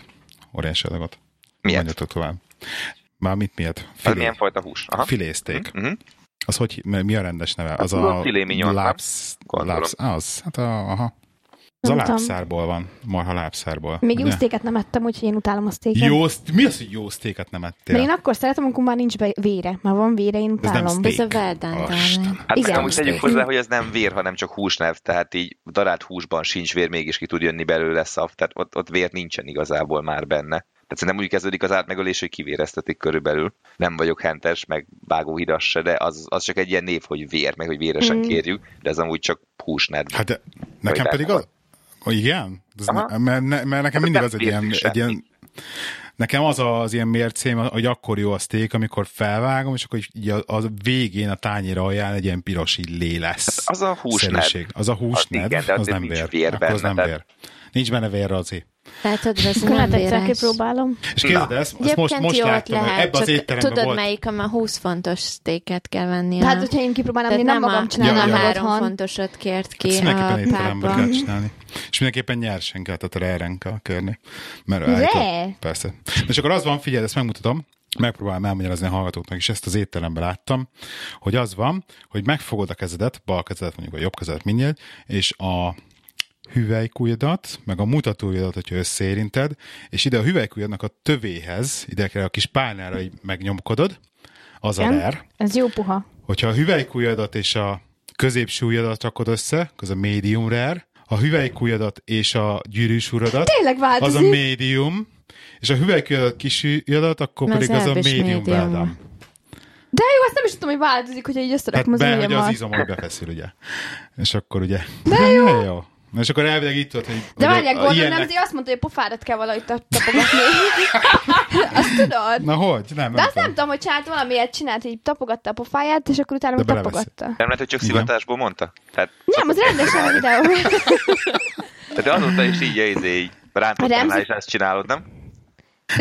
Óriási adagot. Miért? Mondjatok tovább. Már mit miért? Filé. milyen fajta hús? Aha. Filészték. Mhm. Az hogy, mi a rendes neve? Az tudom, a nem? lábsz, lábsz, az, hát a, aha. Az a Nem lábszárból van, marha lábszárból. Még jó sztéket nem ettem, úgyhogy én utálom a sztéket. Jó, mi az, hogy jó sztéket nem ettél? De én akkor szeretem, amikor már nincs be vére. Már van vére, én Ez nem utálom. szték. Ez a well done, Isten. darling. Hát Igen. amúgy tegyük hozzá, hogy ez nem vér, hanem csak húsnev, tehát így darált húsban sincs vér, mégis ki tud jönni belőle szav, tehát ott, ott vér nincsen igazából már benne. Tehát szerintem úgy kezdődik az átmegölés, hogy kivéreztetik körülbelül. Nem vagyok hentes, meg vágóhidas se, de az, az csak egy ilyen név, hogy vér, meg hogy véresen Mm. kérjük, de ez amúgy csak húsnedv. Hát de nekem pedig az... Igen? Ez Aha. ne, mert, ne, mert nekem mindig az egy ilyen, egy ilyen Nekem az az ilyen mércém, hogy akkor jó a steak, amikor felvágom, és akkor így a, a végén a tányéra alján egy ilyen piros így lé lesz. Az a. Szerűség. Az a Az húsned, igen, de az azért nem vér. vér Akkor az nem vér. Nincs benne vér, Razi. Látod, ez nem véres. kipróbálom. És képzeld, ezt, ezt most, most láttam, hogy lehet, ebbe az csak étteremben tudod, volt. melyik a 20 fontos sztéket kell venni. Hát, hogyha én kipróbálnám, én nem magam a, csinálnám Ja, nem a három fontosat kért ki Ezt a mindenképpen étteremben pápa. kell csinálni. És mindenképpen nyersen kell, tehát reren kell körni. Mert állítólag- Persze. És akkor az van, figyelj, ezt megmutatom, megpróbálom elmagyarázni a hallgatóknak is, ezt az étteremben láttam, hogy az van, hogy megfogod a kezedet, bal kezedet mondjuk, vagy jobb kezedet mindegy, és a hüvelykujjadat, meg a mutatóujjadat, hogyha összeérinted, és ide a hüvelykujjadnak a tövéhez, ide kell a kis pálnára így megnyomkodod, az a Igen? rer. Ez jó puha. Hogyha a hüvelykujjadat és a középső ujjadat rakod össze, az a medium rare, a hüvelykujjadat és a gyűrűs uradat, Tényleg az a változik. medium, és a hüvelykujjadat kis ujjadat, akkor Az pedig az a elvis medium medium. De jó, azt nem is tudom, hogy változik, hogyha így összerakom Hát az be, hogy az izom, hogy befeszül, ugye. És akkor ugye... De jó! jó. Na, és akkor elvileg itt tudod, hogy... De várják, Gordon ilyennek- Ramsay azt mondta, hogy a pofádat kell valahogy tap- tapogatni. azt tudod? Na hogy? Nem, De nem azt nem tudom, hogy csinált valamiért csinált, hogy tapogatta a pofáját, és akkor utána De meg tapogatta. Nem lehet, hogy csak szivatásból mondta? Tehát, Nem, az rendesen a videó. tehát azóta is így, izé, így rántottánál Remzi- is ezt csinálod, nem?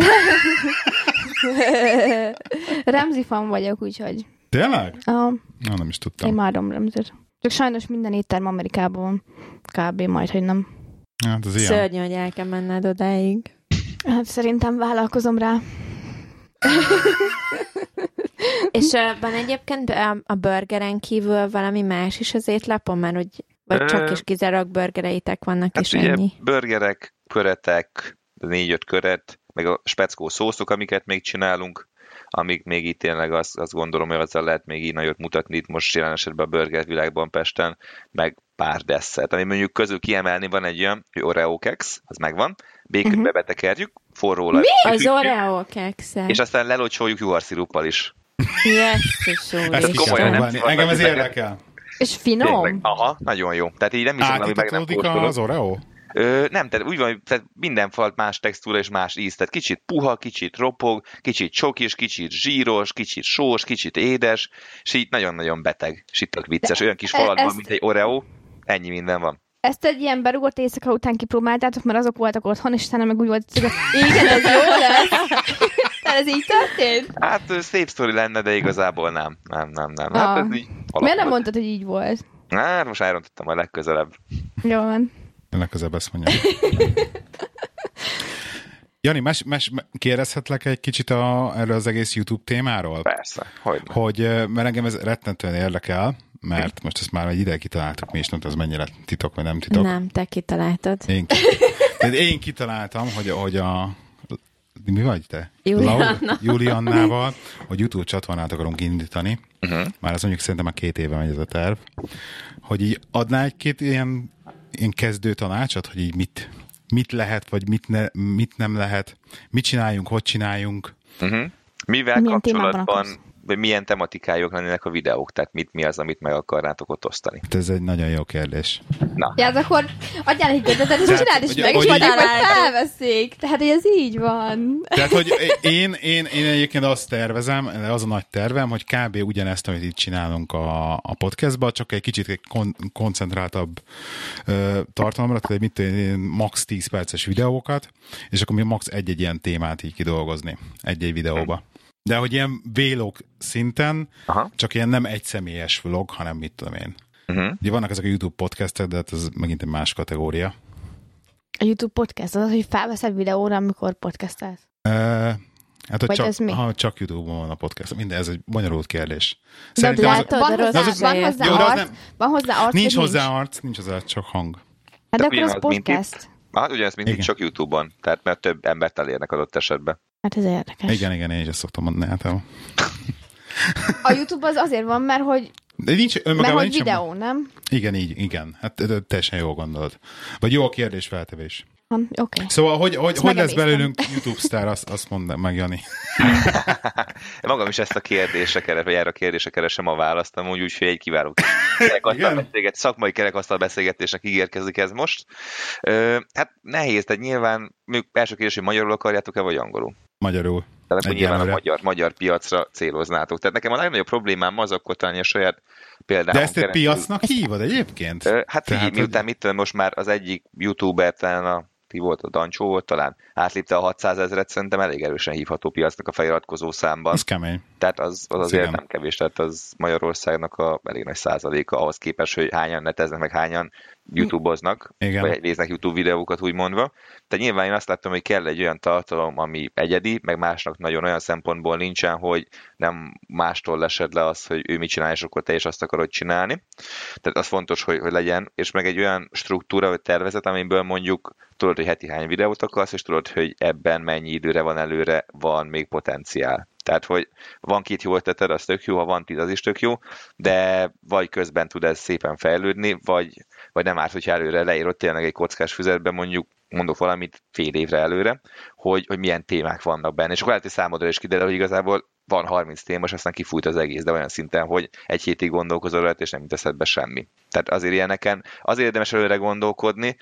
Ramsey fan vagyok, úgyhogy. Tényleg? Uh, Na, nem is tudtam. én imádom Ramsey-t. Csak sajnos minden étterem Amerikában van. Kb. majd, hogy nem. Hát az ilyen. Szörnyű, hogy el kell menned odáig. Hát szerintem vállalkozom rá. És van egyébként a burgeren kívül valami más is az étlapon, mert hogy vagy csak is kizárólag burgereitek vannak, Hát és ugye ennyi. burgerek, köretek, négy-öt köret, meg a speckó szószok, amiket még csinálunk, amik még itt tényleg azt, azt gondolom, hogy azzal lehet még így nagyot mutatni itt most jelen esetben a burger világban Pesten, meg pár desszert, ami mondjuk közül kiemelni van egy olyan, hogy Oreo kex, az megvan, békönbe uh-huh. betekerjük, forró Mi? Az Oreo kekszet. És aztán lelocsoljuk juharsziruppal is. Jesszus Ezt komolyan nem Engem ez érdekel. És finom? Tényleg. Aha, nagyon jó. Tehát így nem hiszem, hogy meg nem kóstolok. az Oreo? Ö, nem, tehát úgy van, tehát minden falt más textúra és más íz. Tehát kicsit puha, kicsit ropog, kicsit csokis, kicsit zsíros, kicsit sós, kicsit édes, és így nagyon-nagyon beteg, és itt tök vicces. Olyan kis falat van, mint egy Oreo, ennyi minden van. Ezt egy ilyen berugott éjszaka után kipróbáltátok, mert azok voltak otthon, és utána meg úgy volt, hogy igen, ez jó lesz. Ez így történt? Hát szép sztori lenne, de igazából nem. Nem, nem, nem. Hát Ah. ez így Miért nem mondtad, hogy így volt? Hát most elrontottam a legközelebb. Jó van. Legközelebb ezt mondja. Jani, mes, mes, kérdezhetlek egy kicsit a, erről az egész YouTube témáról? Persze, hogy. Hogy, mert engem ez rettentően érdekel, mert most ezt már egy ideig kitaláltuk mi is, nem tudom, ez mennyire titok, vagy nem titok. Nem, te kitaláltad. Én, én kitaláltam, hogy, hogy a mi vagy te? Julianna. Juliannával, hogy YouTube csatornát akarunk indítani. Uh-huh. Már az mondjuk szerintem a két éve megy ez a terv. Hogy így adná egy-két ilyen, ilyen kezdő tanácsot, hogy így mit, mit lehet, vagy mit, ne, mit nem lehet, mit csináljunk, hogy csináljunk. Uh-huh. Mivel Milyen kapcsolatban? Vagy milyen tematikájuk lennének a videók, tehát mit, mi az, amit meg akarnátok ott osztani. Hát ez egy nagyon jó kérdés. Na, Ja, az akkor adjál egy ötletet, és Tehát, csináld is hogy- meg, és hogy majd felveszik. Tehát, hogy ez így van. Tehát, hogy én, én, én egyébként azt tervezem, az a nagy tervem, hogy kb. ugyanezt, amit itt csinálunk a, a podcastban, csak egy kicsit egy kon, koncentráltabb ö, tartalomra, tehát mit én, max 10 perces videókat, és akkor mi max egy-egy ilyen témát így kidolgozni egy-egy videóba. De hogy ilyen vlog szinten, Aha. csak ilyen nem egy személyes vlog, hanem mit tudom én. uh-huh. Ugye vannak ezek a YouTube podcastek, de hát ez megint egy más kategória. A YouTube podcast az, hogy felveszed videóra, amikor podcastelsz. Uh, hát, hogy Vagy csak, ez mi? Ha csak YouTube-on van a podcast. Minden, ez egy bonyolult kérdés. De az- látod, Van de hozzá, rossz van az- hozzá Jó, de az arc, nem- van hozzá arc, nincs hozzá arc, nincs hozzá csak hang. Hát akkor az mint podcast. Hát ugyanez, mint itt Igen. csak YouTube-on, tehát mert több embert elérnek adott esetben. Hát ez érdekes. Igen, igen, én is ezt szoktam mondani általában. A YouTube az azért van, mert hogy, De nincs mert hogy nincs videó, nem? Igen, így, igen. Hát teljesen jól gondolod. Vagy jó a kérdés feltevés. Oké. Okay. Szóval, hogy, hogy, Ezt hogy lesz belőlünk YouTube sztár, azt, azt mondd meg, Jani. Én magam is ezt a kérdésre keres, vagy erre a kérdésre keresem a választ, amúgy úgy, hogy egy kiváló beszélget, szakmai kerekasztal beszélgetésnek ígérkezik ez most. Ö, hát nehéz, tehát nyilván első kérdés, hogy magyarul akarjátok-e, vagy angolul? Magyarul. Tehát akkor nyilván a Egyelőre. magyar, magyar piacra céloznátok. Tehát nekem a legnagyobb problémám az akkor talán a saját például. De ezt egy piacnak hívod egyébként? Hát Tehát, miután mit tudom, most már az egyik youtuber talán a ki volt, a Dancsó volt talán, átlépte a 600 ezeret, szerintem elég erősen hívható piacnak a feliratkozó számban. Az kemény. Tehát az, az Az azért igen. nem kevés, tehát az Magyarországnak a elég nagy százaléka ahhoz képest, hogy hányan neteznek, meg hányan youtube-oznak, Igen. vagy néznek YouTube videókat úgy mondva. Tehát nyilván én azt láttam, hogy kell egy olyan tartalom, ami egyedi, meg másnak nagyon olyan szempontból nincsen, hogy nem mástól lesed le az, hogy ő mit csinál, és akkor te is azt akarod csinálni. Tehát az fontos, hogy, hogy legyen, és meg egy olyan struktúra, vagy tervezet, amiből mondjuk tudod, hogy heti hány videót akarsz, és tudod, hogy ebben mennyi időre van előre, van még potenciál. Tehát, hogy van két jó ötleted, az tök jó, ha van tíz, az is tök jó, de vagy közben tud ez szépen fejlődni, vagy, vagy nem árt, hogyha előre leírod tényleg egy kockás füzetben mondjuk mondok valamit fél évre előre, hogy, hogy milyen témák vannak benne. És akkor lehet, hogy számodra is kiderül, hogy igazából van 30 téma, és aztán kifújt az egész, de olyan szinten, hogy egy hétig gondolkozol rajta, és nem jut eszedbe semmi. Tehát azért ilyeneken, azért érdemes előre gondolkodni,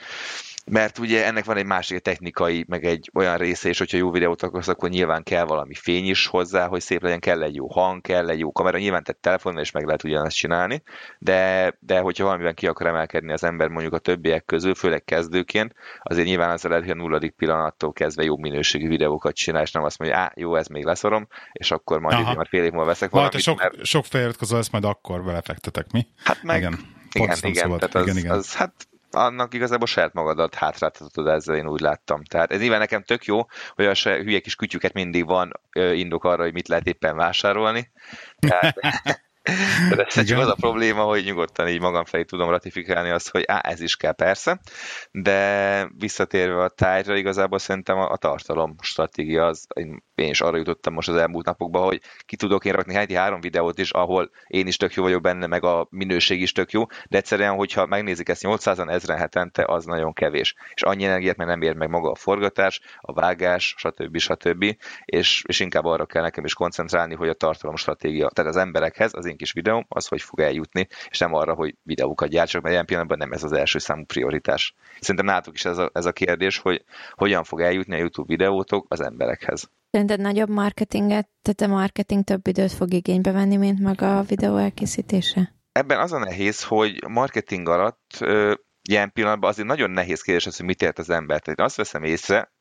mert ugye ennek van egy másik technikai, meg egy olyan része is, hogyha jó videót akarsz, akkor nyilván kell valami fény is hozzá, hogy szép legyen, kell egy jó hang, kell egy jó kamera, nyilván tehát telefonon is meg lehet ugyanezt csinálni, de, de hogyha valamiben ki akar emelkedni az ember mondjuk a többiek közül, főleg kezdőként, azért nyilván az lehet, hogy a nulladik pillanattól kezdve jó minőségű videókat csinál, és nem azt mondja, á, jó, ez még leszorom, és akkor majd, Aha. így, majd fél év múlva veszek valamit, sok, mert sok feliratkozó lesz, majd akkor belefektetek, mi? hát meg, igen. igen, Pont igen, szabad. tehát az, Igen, igen. az, hát annak igazából saját magadat hátráltatod ezzel, én úgy láttam. Tehát ez nyilván nekem tök jó, hogy a hülye kis kütyüket mindig van indok arra, hogy mit lehet éppen vásárolni. Tehát, De ez csak az a probléma, hogy nyugodtan így magam felé tudom ratifikálni azt, hogy á, ez is kell persze, de visszatérve a tájra, igazából szerintem a, a tartalom stratégia az, én, én is arra jutottam most az elmúlt napokban, hogy ki tudok én rakni heti három videót is, ahol én is tök jó vagyok benne, meg a minőség is tök jó, de egyszerűen, hogyha megnézik ezt 800-an ezren hetente, az nagyon kevés. És annyi energiát meg nem ér meg maga a forgatás, a vágás, stb. stb. És, és inkább arra kell nekem is koncentrálni, hogy a tartalom stratégia, tehát az emberekhez, az én kis videóm, az hogy fog eljutni, és nem arra, hogy videókat gyártsak, mert ilyen pillanatban nem ez az első számú prioritás. Szerintem nálatok is ez a, ez a kérdés, hogy hogyan fog eljutni a YouTube videótok az emberekhez. Szerinted nagyobb marketinget, tehát a marketing több időt fog igénybe venni, mint maga a videó elkészítése? Ebben az a nehéz, hogy marketing alatt ö, ilyen pillanatban azért nagyon nehéz kérdés az, hogy mit ért az ember. Tehát azt veszem észre,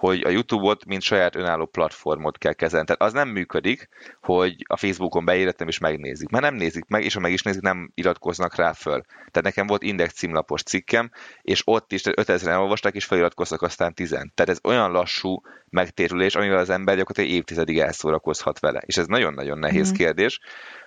hogy a YouTube-ot, mint saját önálló platformot kell kezelni. Tehát az nem működik, hogy a Facebookon beírettem és megnézik. Mert nem nézik meg, és ha meg is nézik, nem iratkoznak rá föl. Tehát nekem volt index címlapos cikkem, és ott is 5000-en olvasták, és feliratkoztak aztán 10. Tehát ez olyan lassú megtérülés, amivel az ember gyakorlatilag évtizedig elszórakozhat vele. És ez nagyon-nagyon nehéz mm. kérdés,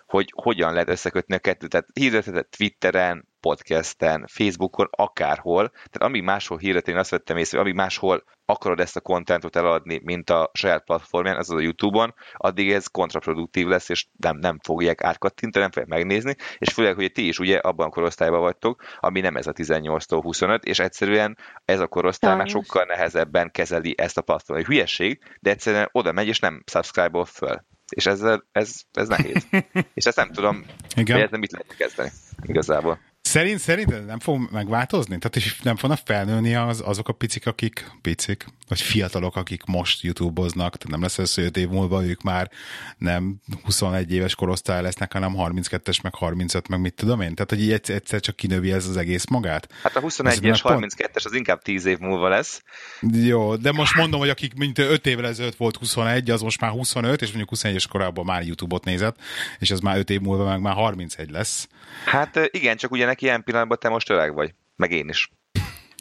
hogy hogyan lehet összekötni a kettőt. Tehát hirdetetet Twitteren, podcasten, Facebookon, akárhol. Tehát amíg máshol hirdetem, én azt vettem észre, hogy amíg máshol akarod ezt a kontentot eladni, mint a saját platformján, az a YouTube-on, addig ez kontraproduktív lesz, és nem, nem fogják átkattintani, nem fogják megnézni, és főleg, hogy ti is ugye abban a korosztályban vagytok, ami nem ez a 18-tól 25, és egyszerűen ez a korosztály már sokkal nehezebben kezeli ezt a platformot. Hülyeség, de egyszerűen oda megy, és nem subscribe föl. És ez, ez, ez nehéz. és ezt nem tudom, Igen. hogy ez nem mit lehet kezdeni igazából. Szerint, szerint nem fog megváltozni? Tehát is nem fognak felnőni az, azok a picik, akik picik, vagy fiatalok, akik most YouTube-oznak, tehát nem lesz ez, hogy év múlva ők már nem 21 éves korosztály lesznek, hanem 32-es, meg 35, meg mit tudom én. Tehát, hogy így egyszer, egyszer csak kinövi ez az egész magát. Hát a 21-es, 32-es az inkább 10 év múlva lesz. Jó, de most mondom, hogy akik mint 5 évvel ezelőtt volt 21, az most már 25, és mondjuk 21-es korában már YouTube-ot nézett, és az már 5 év múlva meg már 31 lesz. Hát igen, csak ugye neki ilyen pillanatban te most öreg vagy. Meg én is.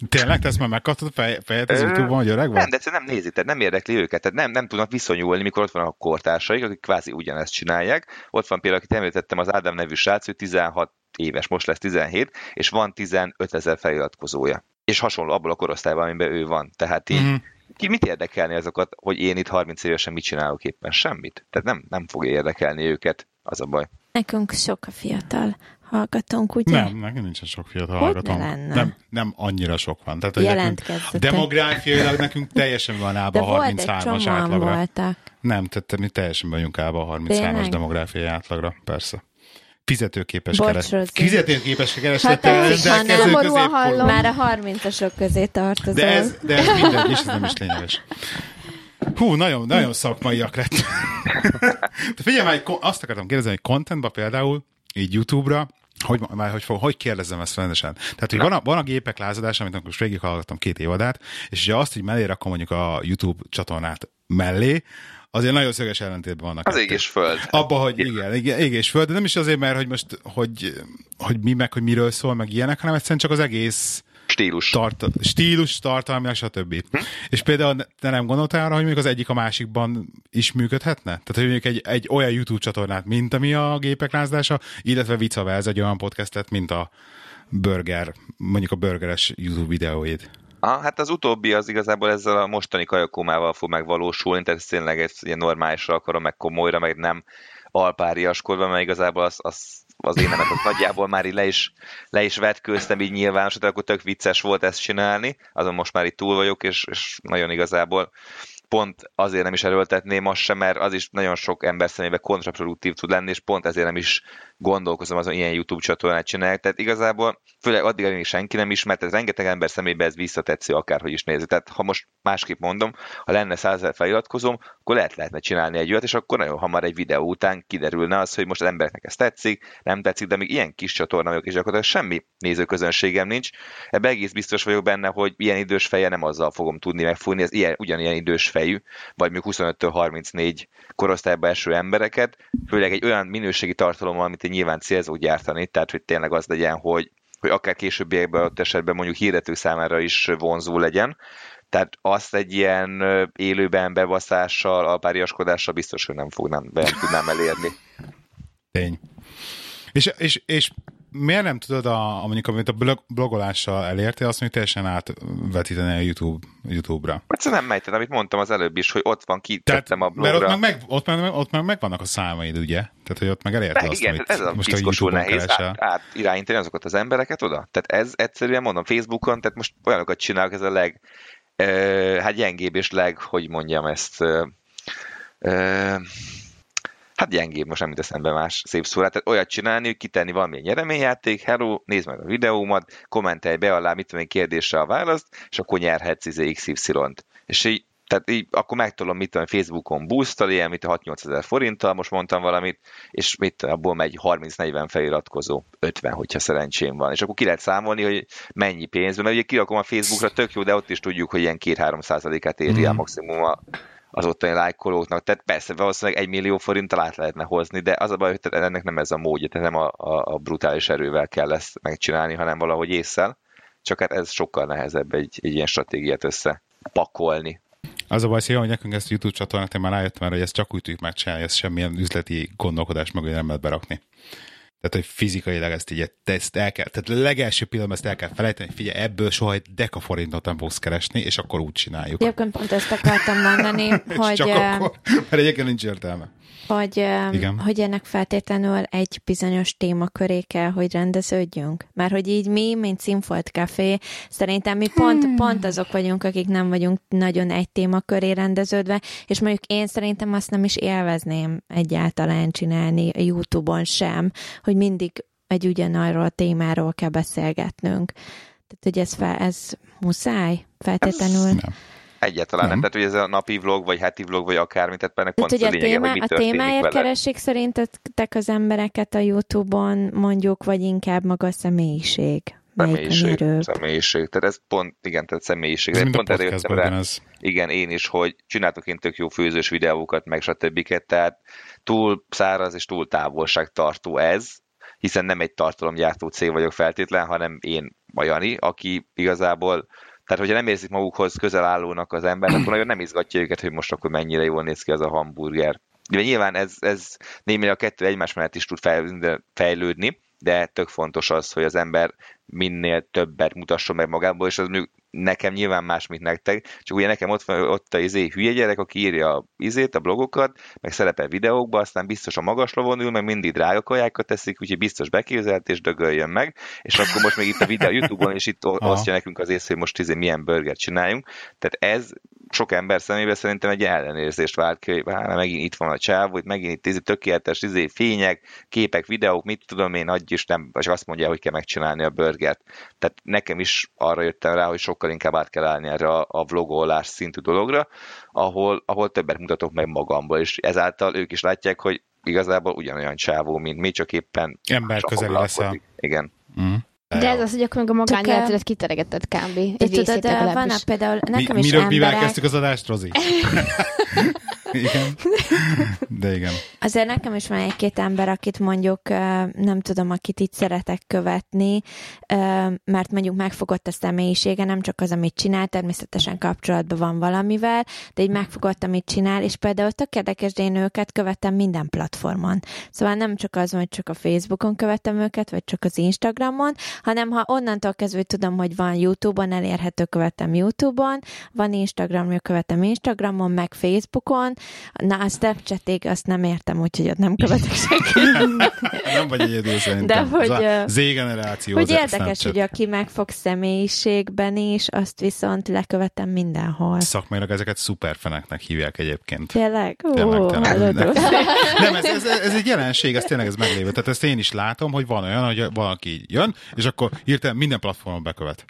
Tényleg, te ezt már megkaptad a fejet az YouTube-on, hogy öreg vagy? Nem, de nem nézik, tehát nem érdekli őket, tehát nem, nem tudnak viszonyulni, mikor ott van a kortársaik, akik kvázi ugyanezt csinálják. Ott van például, akit említettem, az Ádám nevű srác, ő 16 éves, most lesz 17, és van 15 ezer feliratkozója. És hasonló abból a korosztályban, amiben ő van. Tehát így, mm-hmm. ki mit érdekelni azokat, hogy én itt 30 évesen mit csinálok éppen? Semmit. Tehát nem, nem fogja érdekelni őket, az a baj. Nekünk sok a fiatal hallgatónk, ugye? Nem, nekem nincsen sok fiatal hogy hallgatónk. Nem, nem annyira sok van. Tehát, Jelentkezzetek. Demográfiailag nekünk teljesen van ába a 33-as átlagra. Voltak. Nem, tehát mi teljesen vagyunk ába a 33-as demográfiai átlagra, persze fizetőképes keres. Fizetőképes kereslettel hát rendelkező hallom. Már a 30-asok közé tartozol. De ez, de ez mindegy, és ez nem is lényeges. Hú, nagyon, nagyon szakmaiak lett. De figyelj már, azt akartam kérdezni, hogy contentba például, így YouTube-ra, hogy, már, hogy, hogy kérdezzem ezt rendesen. Tehát, hogy van a, van a gépek lázadása, amit most végig hallgattam két évadát, és ugye azt, hogy mellé rakom mondjuk a YouTube csatornát mellé, azért nagyon szöges ellentétben vannak. Az ég és föld. Abba, hogy igen, igen, ég és föld, de nem is azért, mert hogy most, hogy, hogy mi meg, hogy miről szól, meg ilyenek, hanem egyszerűen csak az egész Stílus. Tart, stílus, tartalmilag, stb. Hm? És például te nem gondoltál arra, hogy még az egyik a másikban is működhetne? Tehát, hogy mondjuk egy, egy olyan YouTube csatornát, mint ami a gépek lázdása, illetve vice versa egy olyan podcastet, mint a burger, mondjuk a burgeres YouTube videóid. Ah, hát az utóbbi az igazából ezzel a mostani kajakómával fog megvalósulni, tehát tényleg egy ilyen normálisra akarom, meg komolyra, meg nem alpáriaskodva, mert igazából az, az az énemet az nagyjából már így le is, le is vetkőztem így nyilvánosan, akkor tök vicces volt ezt csinálni, azon most már itt túl vagyok, és, és nagyon igazából pont azért nem is erőltetném azt sem, mert az is nagyon sok ember szemébe kontraproduktív tud lenni, és pont ezért nem is gondolkozom azon, ilyen YouTube csatornát csinálják. Tehát igazából, főleg addig, amíg senki nem ismert, tehát rengeteg ember szemébe ez visszatetsző, akárhogy is nézi. Tehát ha most másképp mondom, ha lenne százezer feliratkozom, akkor lehet lehetne csinálni egy olyat, és akkor nagyon hamar egy videó után kiderülne az, hogy most az embereknek ez tetszik, nem tetszik, de még ilyen kis csatorna vagyok, és gyakorlatilag semmi nézőközönségem nincs. Ebben egész biztos vagyok benne, hogy ilyen idős feje nem azzal fogom tudni megfújni, ez ilyen, ugyanilyen idős fejű, vagy még 25-től 34 korosztályba eső embereket, főleg egy olyan minőségi tartalommal, amit én nyilván célzó gyártani, tehát hogy tényleg az legyen, hogy, hogy akár későbbiekben ott esetben mondjuk hirdető számára is vonzó legyen. Tehát azt egy ilyen élőben bevaszással, alpáriaskodással biztos, hogy nem fognám, nem tudnám elérni. Tény. És, és, és miért nem tudod, a, a mondjuk, amit a blog, blogolással elértél, azt mondjuk teljesen átvetíteni a YouTube, YouTube-ra? Egyszerűen nem megy, amit mondtam az előbb is, hogy ott van, kitettem a blogra. Mert ott meg, meg, ott, meg, ott meg megvannak a számaid, ugye? Tehát, hogy ott meg elérted azt, igen, amit ez a most a YouTube-on nehéz át, át, irányítani azokat az embereket oda. Tehát ez egyszerűen mondom Facebookon, tehát most olyanokat csinálok, ez a leg, ö, hát gyengébb és leg, hogy mondjam ezt, ö, ö, hát gyengébb, most nem jut eszembe más szép szóra. Tehát olyat csinálni, hogy kitenni valamilyen nyereményjáték, hello, nézd meg a videómat, kommentelj be alá, mit tudom én kérdésre a választ, és akkor nyerhetsz izé XY-t. És így tehát így, akkor megtudom, mit tudom, Facebookon boosttal, ilyen, mint a 6-8 ezer forinttal, most mondtam valamit, és mit tudom, abból megy 30-40 feliratkozó, 50, hogyha szerencsém van. És akkor ki lehet számolni, hogy mennyi pénzből, mert ugye kirakom a Facebookra, tök jó, de ott is tudjuk, hogy ilyen 2-3 százalékát éri Mhm. el maximum a, az ottani lájkolóknak. Tehát persze valószínűleg egy millió forinttal át lehetne hozni, de az a baj, hogy ennek nem ez a módja, tehát nem a, a, a brutális erővel kell ezt megcsinálni, hanem valahogy észszel. Csak hát ez sokkal nehezebb egy, egy ilyen stratégiát összepakolni. Az a baj, hogy nekünk ezt a YouTube csatornát, én már rájöttem erre, hogy ezt csak úgy tudjuk megcsinálni, ezt semmilyen üzleti gondolkodás mögé nem lehet berakni. Tehát, hogy fizikailag ezt így, ezt el kell, tehát a legelső pillanatban ezt el kell felejteni, hogy figyelj, ebből soha egy deka forintot nem fogsz keresni, és akkor úgy csináljuk. Egyébként pont ezt akartam mondani, hogy, csak akkor, mert egyébként nincs értelme. Hogy, eh, Igen. hogy ennek feltétlenül egy bizonyos témaköré kell, hogy rendeződjünk. Mert hogy így mi, mint Színfolt Café, szerintem mi pont, Hmm. pont azok vagyunk, akik nem vagyunk nagyon egy témaköré rendeződve, és mondjuk én szerintem azt nem is élvezném egyáltalán csinálni a YouTube-on sem, hogy mindig egy ugyanarról a témáról kell beszélgetnünk. Tehát, hogy ez, fel, ez muszáj feltétlenül. Nem. Egyáltalán nem. Nem. Tehát, hogy ez a napi vlog, vagy heti vlog, vagy akármi, tehát Tehát, pont hogy az a, a lényege, téma, hogy mi a témáért vele. keresik szerintetek az embereket a YouTube-on, mondjuk, vagy inkább maga a személyiség? Személyiség, személyiség. Tehát ez pont, igen, tehát személyiség. Ez pont erre jöttem rá, ugyanaz. igen, én is, hogy csináltok én tök jó főzős videókat, meg stb. Tehát túl száraz és túl távolságtartó ez, hiszen nem egy tartalomgyártó cég vagyok feltétlen, hanem én a Jani, aki igazából tehát, hogyha nem érzik magukhoz közel állónak az ember, akkor nagyon nem izgatja őket, hogy most akkor mennyire jól néz ki az a hamburger. De nyilván ez, ez némileg a kettő egymás mellett is tud fejlődni, de tök fontos az, hogy az ember minél többet mutasson meg magából, és az mondjuk nekem nyilván más, mint nektek, csak ugye nekem ott van ott a izé hülye gyerek, aki írja a izét, a blogokat, meg szerepel videókba, aztán biztos a magas lovon ül, meg mindig drága kajákat teszik, úgyhogy biztos beképzelt és dögöljön meg, és akkor most még itt a videó YouTube-on, és itt osztja nekünk az ész, hogy most izé milyen burgert csináljunk. Tehát ez sok ember szemébe szerintem egy ellenérzést vált ki, hogy hát, megint itt van a csáv, hogy megint itt izé, tökéletes izé, fények, képek, videók, mit tudom én, adj is, nem, csak azt mondja, hogy kell megcsinálni a burgert. Tehát nekem is arra jöttem rá, hogy sokkal inkább át kell állni erre a, a vlogolás szintű dologra, ahol, ahol többet mutatok meg magamból, és ezáltal ők is látják, hogy igazából ugyanolyan csávó, mint mi, csak éppen Ember közeli foglalkozik. leszel. Igen. Mm. De ez az, hogy akkor meg a Csak, magánéletedet kiteregetted kb. Egy De tudod, részét de van legalábbis. a, például Mi, nekem is miről, mivel emberek, kezdtük az adást, Rozi? igen. De igen. Azért nekem is van egy-két ember, akit mondjuk nem tudom, akit itt szeretek követni, mert mondjuk megfogott a személyisége, nem csak az, amit csinál, természetesen kapcsolatban van valamivel, de így megfogott, amit csinál, és például tök érdekes, de én őket követem minden platformon. Szóval nem csak az, hogy csak a Facebookon követem őket, vagy csak az Instagramon, hanem ha onnantól kezdve tudom, hogy van YouTube-on, elérhető követem YouTube-on, van Instagramja, követem Instagramon, meg Facebookon, na a Snapchatig azt nem értem, úgyhogy ott nem követek senkit. Nem vagy egyedül szerintem. De hogy, ö, Z-generáció. Hogy érdekes, Snapchat. hogy aki megfog személyiségben is, azt viszont lekövetem mindenhol. Szakmailag ezeket szuperfeneknek hívják egyébként. Tényleg? Tényleg, tényleg. Nem. Ez, ez, ez, egy jelenség, ez tényleg ez meglévő. Tehát ezt én is látom, hogy van olyan, hogy valaki így jön, és akkor hirtelen minden platformon bekövet.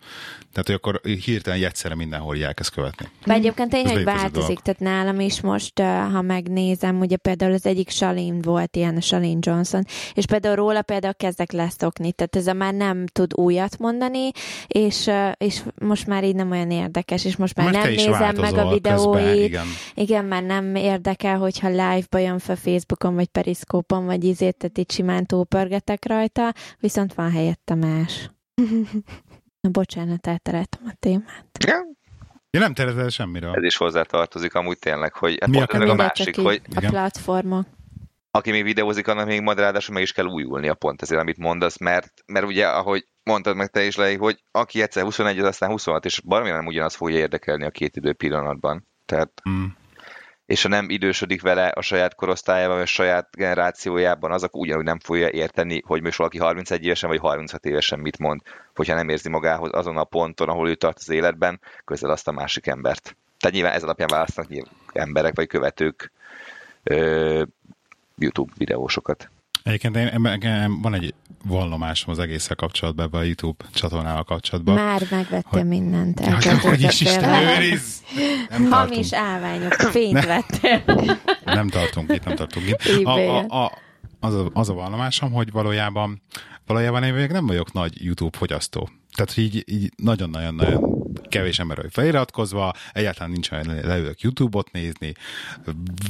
Tehát, hogy akkor hirtelen egyszerre mindenhol így elkezd követni. De egyébként tény, Ez hogy létező változik, tehát nálam is most, ha megnézem, ugye például az egyik Salin volt ilyen, a Salin Johnson, és például róla például kezdek leszokni, tehát ez a már nem tud újat mondani, és, és most már így nem olyan érdekes, és most már Mert nem nézem meg a videóit, közben, igen. Igen, már nem érdekel, hogyha live-ba jön fel Facebookon, vagy Periszkópon, vagy izét, tehát itt simán túlpörgetek rajta, viszont van helyette más. Na, bocsánat, eltereltem a témát. Ja, nem terezel semmiről. ez is hozzá tartozik amúgy tényleg, hogy hát Mi a a másik, hogy a Igen. platformok. aki még videózik, annak még majd ráadásul meg is kell újulnia pont ezért, amit mondasz, mert, mert ugye, ahogy mondtad meg te is, Lei, hogy aki egyszer 21, az aztán 26, és baromira nem ugyanaz fogja érdekelni a két idő pillanatban. Tehát, mm. És ha nem idősödik vele a saját korosztályában, vagy a saját generációjában, azok ugyanúgy nem fogja érteni, hogy most valaki 31 évesen, vagy 36 évesen mit mond, hogyha nem érzi magához azon a ponton, ahol ő tart az életben, közel azt a másik embert. Tehát nyilván ez alapján választanak emberek, vagy követők ö, YouTube videósokat. Egyébként én, van egy vallomásom az egésszel kapcsolatban, a YouTube csatornával kapcsolatban. Már megvettem hogy, mindent. Hogy, hogy is Isten őriz! Nem Hamis állványok, fényt vettél. Nem tartunk itt, nem tartunk itt. A, a, a, az, a, az a vallomásom, hogy valójában, valójában én még nem vagyok nagy YouTube fogyasztó. Tehát így, így nagyon-nagyon-nagyon kevés ember vagy feliratkozva, egyáltalán nincs olyan leülök YouTube-ot nézni,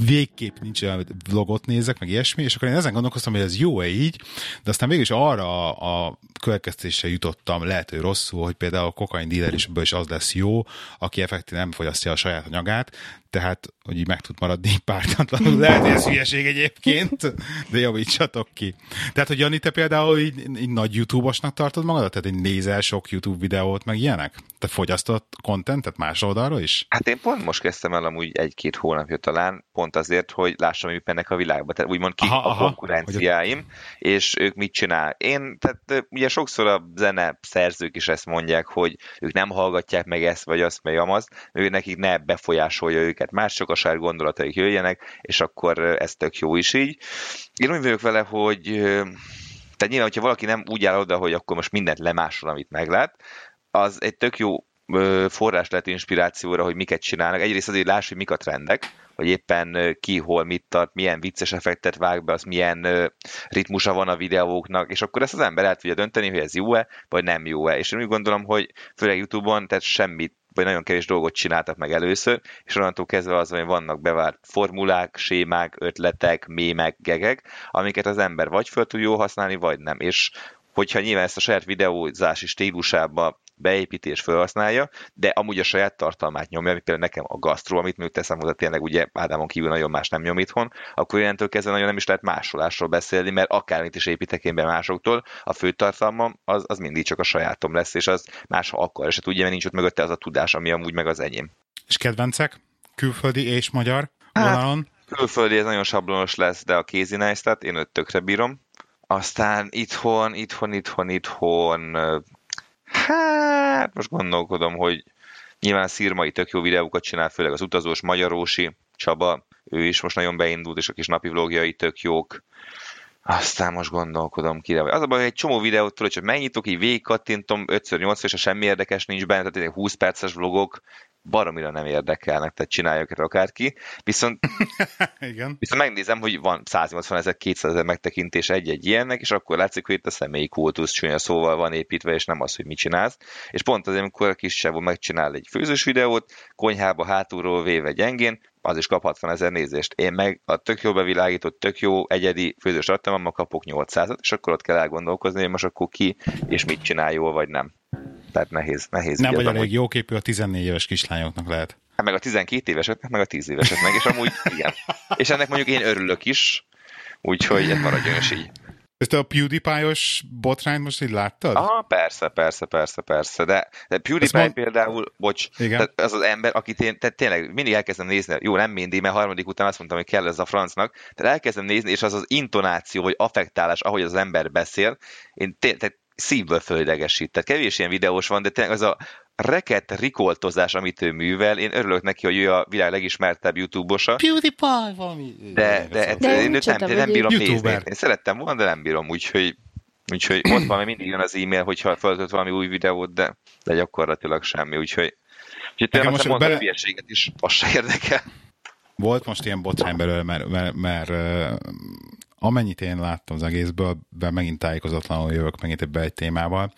végképp nincs olyan vlogot nézek, meg ilyesmi, és akkor én ezen gondolkoztam, hogy ez jó-e így, de aztán végül is arra a következtésre jutottam, lehet, hogy rosszul, hogy például a kokain díler is, is az lesz jó, aki effektív nem fogyasztja a saját anyagát, tehát, hogy így meg tud maradni pártatlanul. Lehet, hogy ez hülyeség egyébként, de javítsatok ki. Tehát, hogy Jani, te például így, így nagy YouTube-osnak tartod magadat? Tehát, hogy nézel sok YouTube videót, meg ilyenek? Te fogyasztott kontentet más oldalról is? Hát én pont most kezdtem el amúgy egy-két hónapja talán, pont azért, hogy lássam, hogy mennek a világban. Tehát úgymond ki aha, a aha, konkurenciáim, hogy... és ők mit csinál. Én, tehát ugye sokszor a zene szerzők is ezt mondják, hogy ők nem hallgatják meg ezt, vagy azt, vagy amazt, ő nekik ne befolyásolja őket mások, a saját gondolataik jöjjenek, és akkor ez tök jó is így. Én úgy vagyok vele, hogy tehát nyilván, hogyha valaki nem úgy áll oda, hogy akkor most mindent lemásol, amit meglát, az egy tök jó forrás lehet inspirációra, hogy miket csinálnak. Egyrészt azért láss, hogy mik a trendek, hogy éppen ki, hol, mit tart, milyen vicces effektet vág be, az milyen ritmusa van a videóknak, és akkor ezt az ember el tudja dönteni, hogy ez jó-e, vagy nem jó-e. És én úgy gondolom, hogy főleg YouTube-on, tehát semmit vagy nagyon kevés dolgot csináltak meg először, és onnantól kezdve az, hogy vannak bevárt formulák, sémák, ötletek, mémek, gegek, amiket az ember vagy föl tud jó használni, vagy nem. És hogyha nyilván ezt a saját videózási stílusába beépíti és felhasználja, de amúgy a saját tartalmát nyomja, ami például nekem a gasztró, amit még teszem hozzá, tényleg ugye Ádámon kívül nagyon más nem nyom itthon, akkor innentől kezdve nagyon nem is lehet másolásról beszélni, mert akármit is építek én be másoktól, a fő tartalmam az, az mindig csak a sajátom lesz, és az más, ha akar, és hát ugye, mert nincs ott mögötte az a tudás, ami amúgy meg az enyém. És kedvencek? Külföldi és magyar? Hát, külföldi ez nagyon sablonos lesz, de a Neistat én őt tökre bírom. Aztán itthon, itthon, itthon, itthon Hát most gondolkodom, hogy nyilván Szirmai tök jó videókat csinál, főleg az utazós Magyarósi Csaba, ő is most nagyon beindult, és a kis napi vlogjai tök jók. Aztán most gondolkodom kire. Az a baj, hogy egy csomó videót tudod, csak megnyitok, így végig kattintom, 5x8 és a semmi érdekes nincs benne, tehát 20 perces vlogok, baromira nem érdekelnek, tehát csináljuk erre akárki. Viszont, Igen. viszont megnézem, hogy van 180 ezer, 200 ezer megtekintés egy-egy ilyennek, és akkor látszik, hogy itt a személyi kultusz csúnya szóval van építve, és nem az, hogy mit csinálsz. És pont azért, amikor a kis megcsinál egy főzős videót, konyhába hátulról véve gyengén, az is kap 60 ezer nézést. Én meg a tök jó bevilágított, tök jó egyedi főzős tartalmammal kapok 800-at, és akkor ott kell elgondolkozni, hogy most akkor ki és mit csinál jól, vagy nem. Tehát nehéz, nehéz. Nem vagy elég jóképű a 14 éves kislányoknak lehet. Hát meg a 12 éveseknek, meg a 10 éveseknek, és amúgy igen. És ennek mondjuk én örülök is, úgyhogy ez maradjon is így. Ezt a PewDiePie-os botrányt most így láttad? Aha, persze, persze, persze, persze, de, de PewDiePie mond... például, bocs, Igen? az az ember, akit én tehát tényleg mindig elkezdem nézni, jó, nem mindig, mert harmadik után azt mondtam, hogy kell ez a francnak, tehát elkezdem nézni, és az az intonáció, vagy affektálás, ahogy az ember beszél, én tényleg szívből fölidegesít. Tehát kevés ilyen videós van, de tényleg az a reket rikoltozás, amit ő művel, én örülök neki, hogy ő a világ legismertebb YouTube-osa. PewDiePie valami. De, de, de, én őt nem, de nem bírom YouTuber. nézni. Én szerettem volna, de nem bírom, úgyhogy Úgyhogy ott van, mindig jön az e-mail, hogyha feltölt valami új videót, de, de gyakorlatilag semmi, úgyhogy, úgyhogy tényleg most mondom, bele... is, az se érdekel. Volt most ilyen botrány belőle, mert, mert, mert, mert amennyit én láttam az egészből, be megint tájékozatlanul jövök megint ebbe egy témával,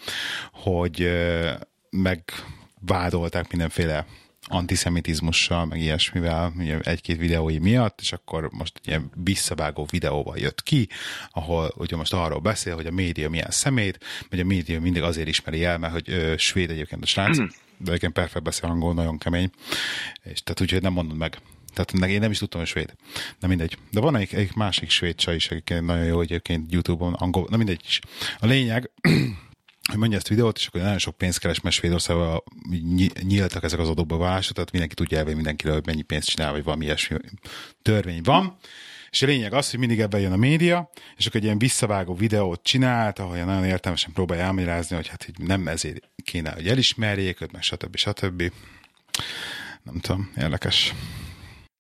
hogy megvádolták mindenféle antiszemitizmussal, meg ilyesmivel, egy-két videói miatt, és akkor most ilyen visszavágó videóval jött ki, ahol ugye most arról beszél, hogy a média milyen szemét, hogy a média mindig azért ismeri el, mert hogy ö, svéd egyébként a srác, de egyébként perfekt beszél angol, nagyon kemény, és tehát úgyhogy nem mondod meg Tehát én nem is tudtam, hogy svéd. De mindegy. De van egy, egy másik svéd csaj is, akik nagyon jó egyébként YouTube-on, angol, na mindegy is. A lényeg, hogy mondja ezt videót, és akkor nagyon sok pénzt keres, mert Svédországban nyíltak ezek az adóba válások, tehát mindenki tudja elvenni mindenkiről, hogy mennyi pénzt csinál, vagy valami ilyesmi törvény van. És a lényeg az, hogy mindig ebben jön a média, és akkor egy ilyen visszavágó videót csinált, ahol nagyon értelmesen próbálja elmagyarázni, hogy hát hogy nem ezért kéne, hogy elismerjék meg stb. stb. Nem tudom, érdekes.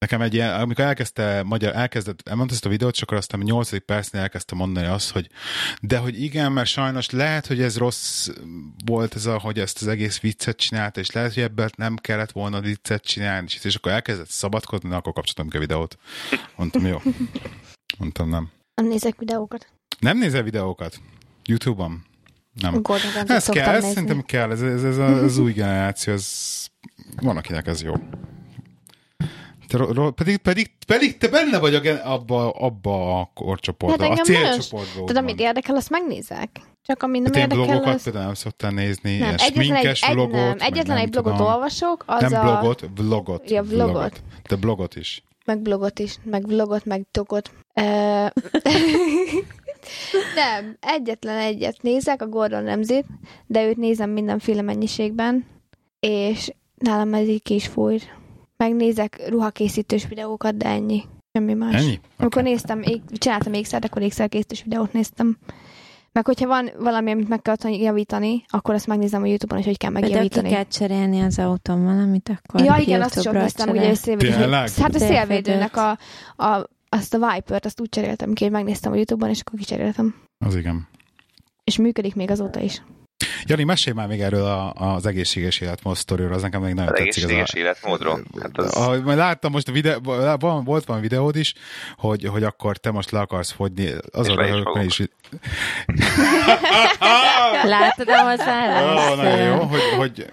Nekem egy ilyen, amikor elkezdte, magyar, elkezdett, elmondta ezt a videót, csak aztán a 8. percnél elkezdte mondani azt, hogy de hogy igen, mert sajnos lehet, hogy ez rossz volt ez a, hogy ezt az egész viccet csinálta, és lehet, hogy ebből nem kellett volna viccet csinálni, és, és akkor elkezdett szabadkodni, akkor kapcsolatom a videót. Mondtam, jó. Mondtam, nem. Nem nézek videókat. Nem nézel videókat? YouTube-on? Nem. Gordon ez kell, ez szerintem kell, ez, ez, ez az új generáció, ez van, akinek ez jó. Te, ro, pedig, pedig, pedig te benne vagy abba, abba a korcsoportban, hát a célcsoportban. Tehát amit érdekel, azt megnézek. Csak ami nem hát érdekel, blogokat az... például nem szoktál nézni, nem, egyetlen egy, egy, vlogot, nem, egyetlen egy blogot tudom. olvasok, az Nem a... blogot, vlogot. Ja, vlogot. vlogot. De blogot is. Meg blogot is, meg vlogot, meg togot. nem, egyetlen egyet nézek, a Gordon Ramsay-t, de őt nézem mindenféle mennyiségben, és nálam ez így ki is fújr. Megnézek ruhakészítős videókat, de ennyi. Semmi más. Ennyi? Okay. Amikor néztem, ég, csináltam ékszert, akkor ékszerkészítős videót néztem. Meg hogyha van valami, amit meg kell javítani, akkor azt megnézem a Youtube-on, hogy hogy kell megjavítani. De ki kell cserélni az autón valamit, akkor Ja, igen, azt is ott néztem, ugye, hogy szélvédő. Hát a szélvédőnek a, a, azt a Viper-t, azt úgy cseréltem ki, hogy megnéztem a Youtube-on, és akkor kicseréltem. Az igen. És működik még azóta is. Jani, mesélj már még erről a, az egészséges életmód sztoriról, az nekem még nagyon az tetszik. Egészséges az életmódról? Hát az... Majd láttam most a videó, volt van videód is, hogy, hogy akkor te most le akarsz fogyni. Az a is, is Látod a hozzáállást? Oh, nagyon jó, hogy, hogy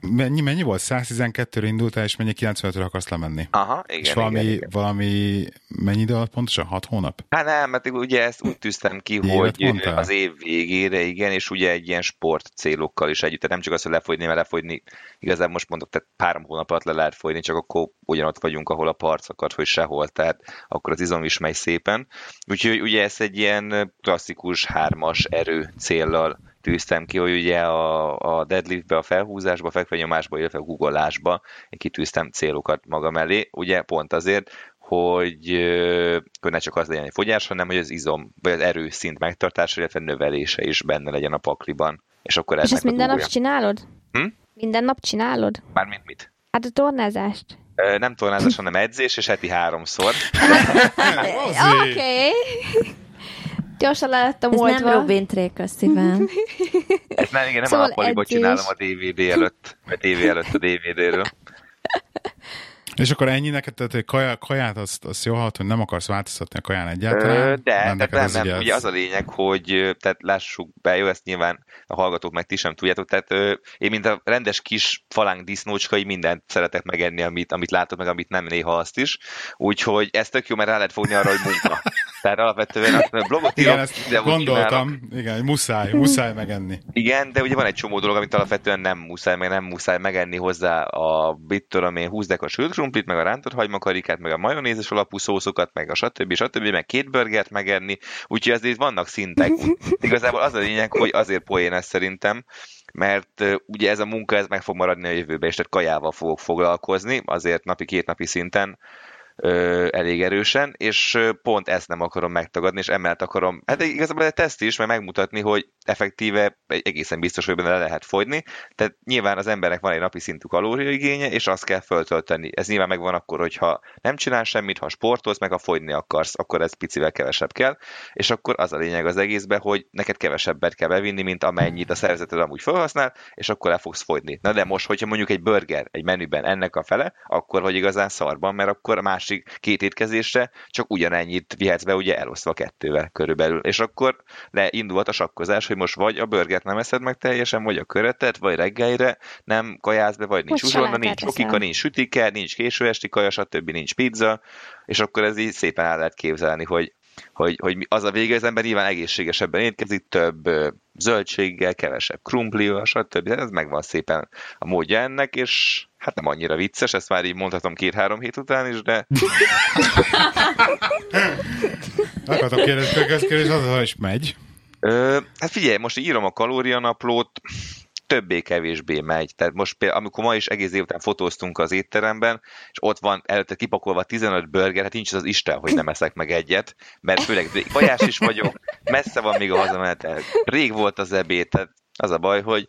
mennyi, mennyi volt? 112-re indultál, és mennyi 95-re akarsz lemenni? Aha, igen. És valami, igen, igen. valami mennyi idő alatt pontosan? 6 hónap? Hát nem, mert ugye ezt úgy tűztem ki, Évet hogy mondtál? az év végére, igen, és ugye egy ilyen sport célokkal is együtt, tehát nem csak az, hogy lefogyni, mert lefogyni, igazából most mondok, tehát három hónap alatt le lehet fogyni, csak akkor ugyanott vagyunk, ahol a parc akar, hogy sehol, tehát akkor az izom is megy szépen. Úgyhogy ugye ez egy ilyen klasszikus hármas erő céllal tűztem ki, hogy ugye a, a deadliftbe, a felhúzásba, fekvenyomásba, illetve a googolásba én kitűztem célokat magam elé, ugye pont azért, hogy, hogy ne csak az legyen egy fogyás, hanem hogy az izom, vagy az erőszint megtartása, illetve növelése is benne legyen a pakliban. És akkor És ezt minden nap csinálod? Hm? Minden nap csinálod? Mármint mit? Hát a tornázást. Nem tornázás, hanem edzés, és heti háromszor. Oké. Okay. Gyorsan le lettem Ez oldva. nem Robin Trék, a szívem. Ez nem, igen, nem Szóval a csinálom a DVD előtt, a TV előtt a DVD-ről. És akkor ennyi neked, tehát hogy kaja, kaját azt, azt jó hallott, hogy nem akarsz változtatni a kaján egyáltalán? Ö, de, Nem, nem, ez nem. ugye Ugye az- a lényeg, hogy tehát lássuk be, jó, ezt nyilván a hallgatók meg ti sem tudjátok, tehát ö, én mint a rendes kis falánk disznócskai mindent szeretek megenni, amit, amit látok, meg amit nem, néha azt is. Úgyhogy ez tök jó, mert rá lehet fogni arra, hogy munka. Tehát alapvetően azt mondom, blogot Igen, írok, ezt videót csinálok. gondoltam. Igen, muszáj, muszáj megenni. Igen, de ugye van egy csomó dolog, amit alapvetően nem muszáj, meg nem muszáj megenni hozzá a, mit tudom én, húzdek a sült krumplit, meg a rántott hagymakarikát, meg a majonézes alapú szószokat, meg a stb. stb. meg két burgert megenni, úgyhogy azért vannak szintek. Igazából az a lényeg, hogy azért poén ez szerintem, mert ugye ez a munka ez meg fog maradni a jövőben, és tehát kajával fogok foglalkozni, azért napi két napi szinten, elég erősen, és pont ezt nem akarom megtagadni, és emellett akarom, hát igazából egy teszt is, mert megmutatni, hogy effektíve egészen biztos, hogy benne le lehet fogyni, tehát nyilván az embernek van egy napi szintű kalóriaigénye, és azt kell föltölteni. Ez nyilván megvan akkor, hogyha nem csinál semmit, ha sportolsz, meg ha fogyni akarsz, akkor ez picivel kevesebb kell, és akkor az a lényeg az egészben, hogy neked kevesebbet kell bevinni, mint amennyit a szervezeted amúgy felhasznál, és akkor le fogsz fogyni. Na de most, hogyha mondjuk egy burger egy menüben ennek a fele, akkor vagy igazán szarban, mert akkor a másik két étkezésre csak ugyanennyit vihetsz be, ugye elosztva kettővel körülbelül. És akkor leindulhat a sakkozás, hogy most vagy a burgert nem eszed meg teljesen, vagy a köretet, vagy reggelire nem kajálsz be, vagy nincs uzsonna, nincs okika, nincs sütike, nincs késő esti kaja, stb. nincs pizza, és akkor ez így szépen el lehet képzelni, hogy hogy, hogy az a vége, az ember nyilván egészségesebben étkezik, több zöldséggel, kevesebb krumplival, stb. Ez megvan szépen a módja ennek, és hát nem annyira vicces, ezt már így mondhatom két-három hét után is, de... Akartam kérdezni, hogy ez kérdés az, is megy. Ö, hát figyelj, most írom a kalórianaplót, többé-kevésbé megy. Tehát most például, amikor ma is egész után fotóztunk az étteremben, és ott van előtte kipakolva 15 burger, hát nincs az Isten, hogy nem eszek meg egyet, mert főleg vajás is vagyok, messze van még a hazamenetel. Rég volt az ebéd, tehát az a baj, hogy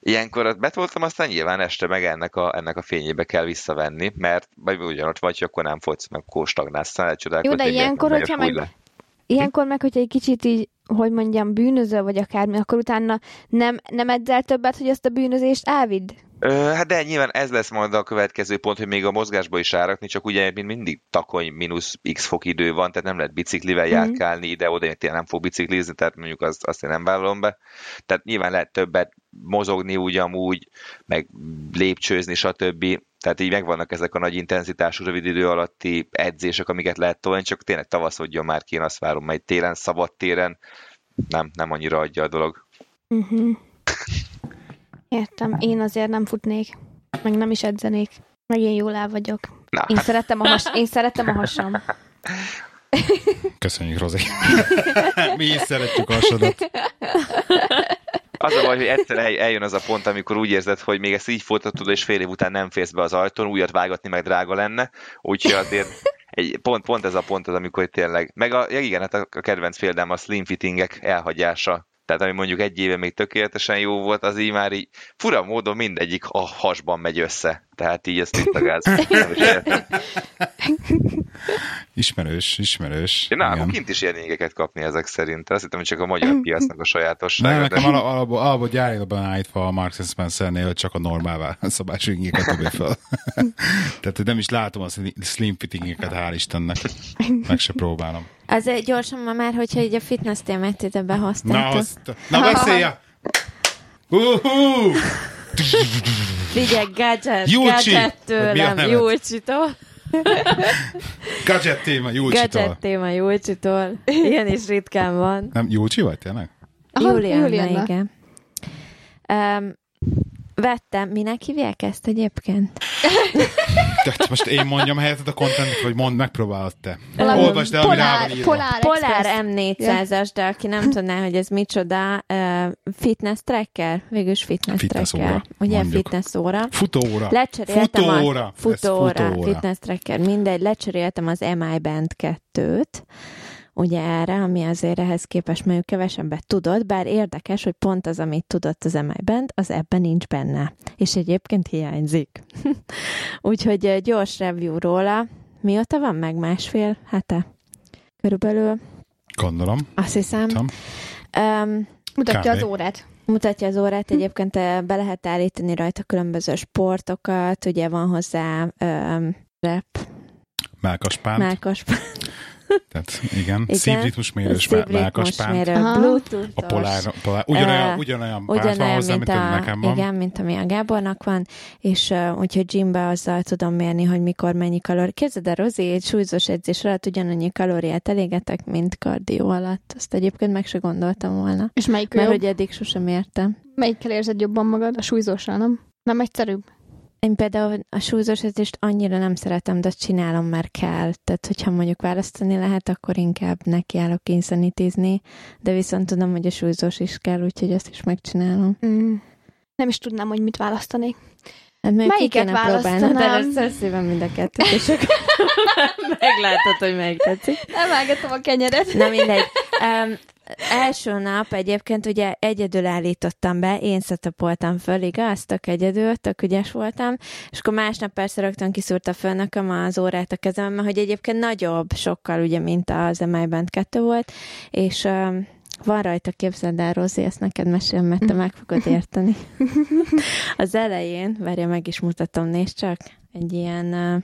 ilyenkor betoltam, aztán nyilván este meg ennek a, ennek a fényébe kell visszavenni, mert vagy ugyanott vagy, akkor nem fogsz meg kóstagnálsz, Jó, de ilyenkor, hogyha meg, ilyenkor meg, hogyha egy kicsit így hogy mondjam, bűnöző vagy akármi, akkor utána nem, nem edzel többet, hogy ezt a bűnözést elvidd? Hát de nyilván ez lesz majd a következő pont, hogy még a mozgásba is árakni, csak ugye mint mindig takony mínusz x fok idő van, tehát nem lehet biciklivel mm. járkálni ide-oda, én nem fog biciklizni, tehát mondjuk azt, azt én nem vállalom be. Tehát nyilván lehet többet mozogni ugyanúgy, meg lépcsőzni, stb. Tehát így megvannak ezek a nagy intenzitású, rövid idő alatti edzések, amiket lehet tolni, csak tényleg tavaszodjon már ki, én azt várom, majd télen, szabad téren nem, nem annyira adja a dolog. Uh-huh. Értem, én azért nem futnék, meg nem is edzenék, meg én jól el vagyok. Na. Én, szeretem a has, én szeretem a hasam. Köszönjük, Rozi. Mi is szeretjük a hasadat. Az a baj, hogy egyszer eljön az a pont, amikor úgy érzed, hogy még ezt így folytatod, és fél év után nem félsz be az ajtón, újat vágatni meg drága lenne, úgyhogy azért egy, pont, pont ez a pont az, amikor tényleg, meg a, ja igen, hát a kedvenc példám a slim fittingek elhagyása, tehát ami mondjuk egy éve még tökéletesen jó volt, az így már így fura módon mindegyik a hasban megy össze. Tehát így ezt itt a gáz. ismerős, ismerős. Én nálunk kint is ilyen égeket kapni ezek szerint. Azt hittem, hogy csak a magyar piacnak a sajátossága. Nem, nekem de... alapból, alapból gyárilag állítva a Marks Spencernél, hogy csak a normál szabású ingéket dobja fel. Tehát nem is látom a slim fit ingéket, hál' Istennek. Meg se próbálom. Azért gyorsan ma már, hogyha így a fitness témát ide behoztátok. Na, azt, na beszélj! Uh-huh. Figyelj, gadget, Júlcsi. gadget tőlem, Júlcsitól. gadget téma Júlcsitól. Gadget téma Júlcsitól. Ilyen is ritkán van. Nem, Júlcsi vagy tényleg? Juliana, igen. Um, vettem. Minek hívják ezt egyébként? Tehát most én mondjam helyetted a kontentet, vagy mond, megpróbálod te. Olvasd el, ami rá van írva. Polár, Polár M400-as, de aki nem tudná, hogy ez micsoda, uh, fitness tracker, végülis fitness, fitness tracker. Óra, ugye mondjuk. fitness óra. Futóóra. Lecseréltem futóóra. Az, futóóra, futóóra, fitness tracker, mindegy, lecseréltem az MI Band 2-t, ugye erre, ami azért ehhez képest mondjuk kevesebbet tudott, bár érdekes, hogy pont az, amit tudott az mi az ebben nincs benne. És egyébként hiányzik. Úgyhogy gyors review róla. Mióta van meg másfél hete? Körülbelül. Gondolom. Azt hiszem. Um, Mutatja Kb. az órát. Mutatja az órát, egyébként be lehet állítani rajta különböző sportokat, ugye van hozzá um, rep. Melkaspánt. Melkaspánt. Tehát igen, igen. szívritmusmérős melkaspánt. Bluetooth A polár, polár ugyanolyan, ugyanolyan, ugyanolyan van hozzá, mint, mint a, nekem van. Igen, mint ami a Gábornak van, és uh, úgyhogy gymbe azzal tudom mérni, hogy mikor mennyi kalóri. Képzeld el, Rozi, egy súlyzós edzés alatt ugyanannyi kalóriát elégetek, mint kardió alatt. Azt egyébként meg se gondoltam volna. És melyik Mert jobb? hogy eddig sosem értem. Melyikkel érzed jobban magad? A súlyzósra, nem? Nem egyszerűbb? Én például a súlyzós edzést annyira nem szeretem, de azt csinálom, mert kell. Tehát, hogyha mondjuk választani lehet, akkor inkább nekiállok inszenitizni, de viszont tudom, hogy a súlyzós is kell, úgyhogy azt is megcsinálom. Mm. Nem is tudnám, hogy mit választani. Hát Melyiket választanám? De először szívem mind a kettőt, és akkor meglátod, hogy melyik tetszik. Emelgetem a kenyeret. Na mindegy. Um, első nap egyébként ugye egyedül állítottam be, én szetapoltam föl, igaz? Tök egyedül, tök ügyes voltam, és akkor másnap persze rögtön kiszúrta föl nekem az órát a kezembe, hogy egyébként nagyobb sokkal, ugye, mint az MI Band 2 volt, és um, van rajta, képzeld el, Rozi, ezt neked mesélem, mert te meg fogod érteni. az elején, várja, meg is mutatom, nézd csak, egy ilyen uh,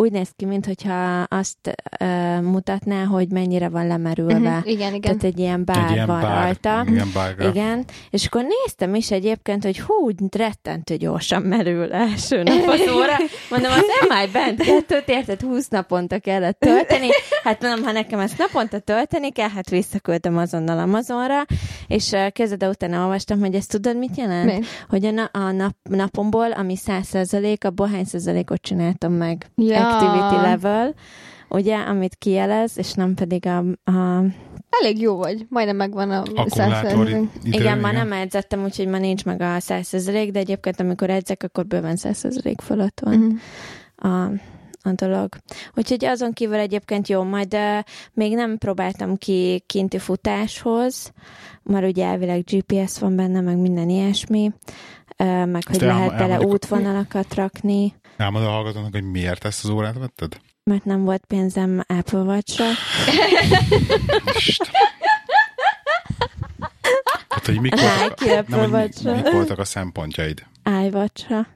úgy néz ki, mintha azt uh, mutatná, hogy mennyire van lemerülve. Uh-huh. Igen, igen. Tehát egy ilyen bár Egy ilyen van bár, rajta. Igen. Igen, és akkor néztem is egyébként, hogy hú, rettentő gyorsan merül első nap az óra. Mondom, az MI bent kettőt, érted, 20 naponta kellett tölteni. Hát mondom, ha nekem ezt naponta tölteni kell, hát visszaküldtem azonnal Amazonra, és uh, kezdve utána olvastam, hogy ezt tudod, mit jelent? Mi? Hogy a, na- a nap, napomból, ami 100%, abból hány százalékot csináltam meg? Ja. Activity level, ugye, amit kijelez, és nem pedig a, a Elég jó vagy. Majdnem megvan a Akkumulátori 100%. idő. igen, ma nem edzettem, úgyhogy ma nincs meg a 100%, de egyébként amikor edzek, akkor bőven 100% fölött van Mhm. a, a dolog. Úgyhogy azon kívül egyébként jó, majd uh, még nem próbáltam ki kinti futáshoz, mert ugye elvileg GPS van benne, meg minden ilyesmi, meg hogy elmo- lehet bele útvonalakat rakni, Elmondod a hallgatónak, hogy miért ezt az órát vetted? mert nem volt pénzem Apple. Isten. Hát, hogy mik voltak, nem, hogy mik voltak a szempontjaid? iWatch-ra.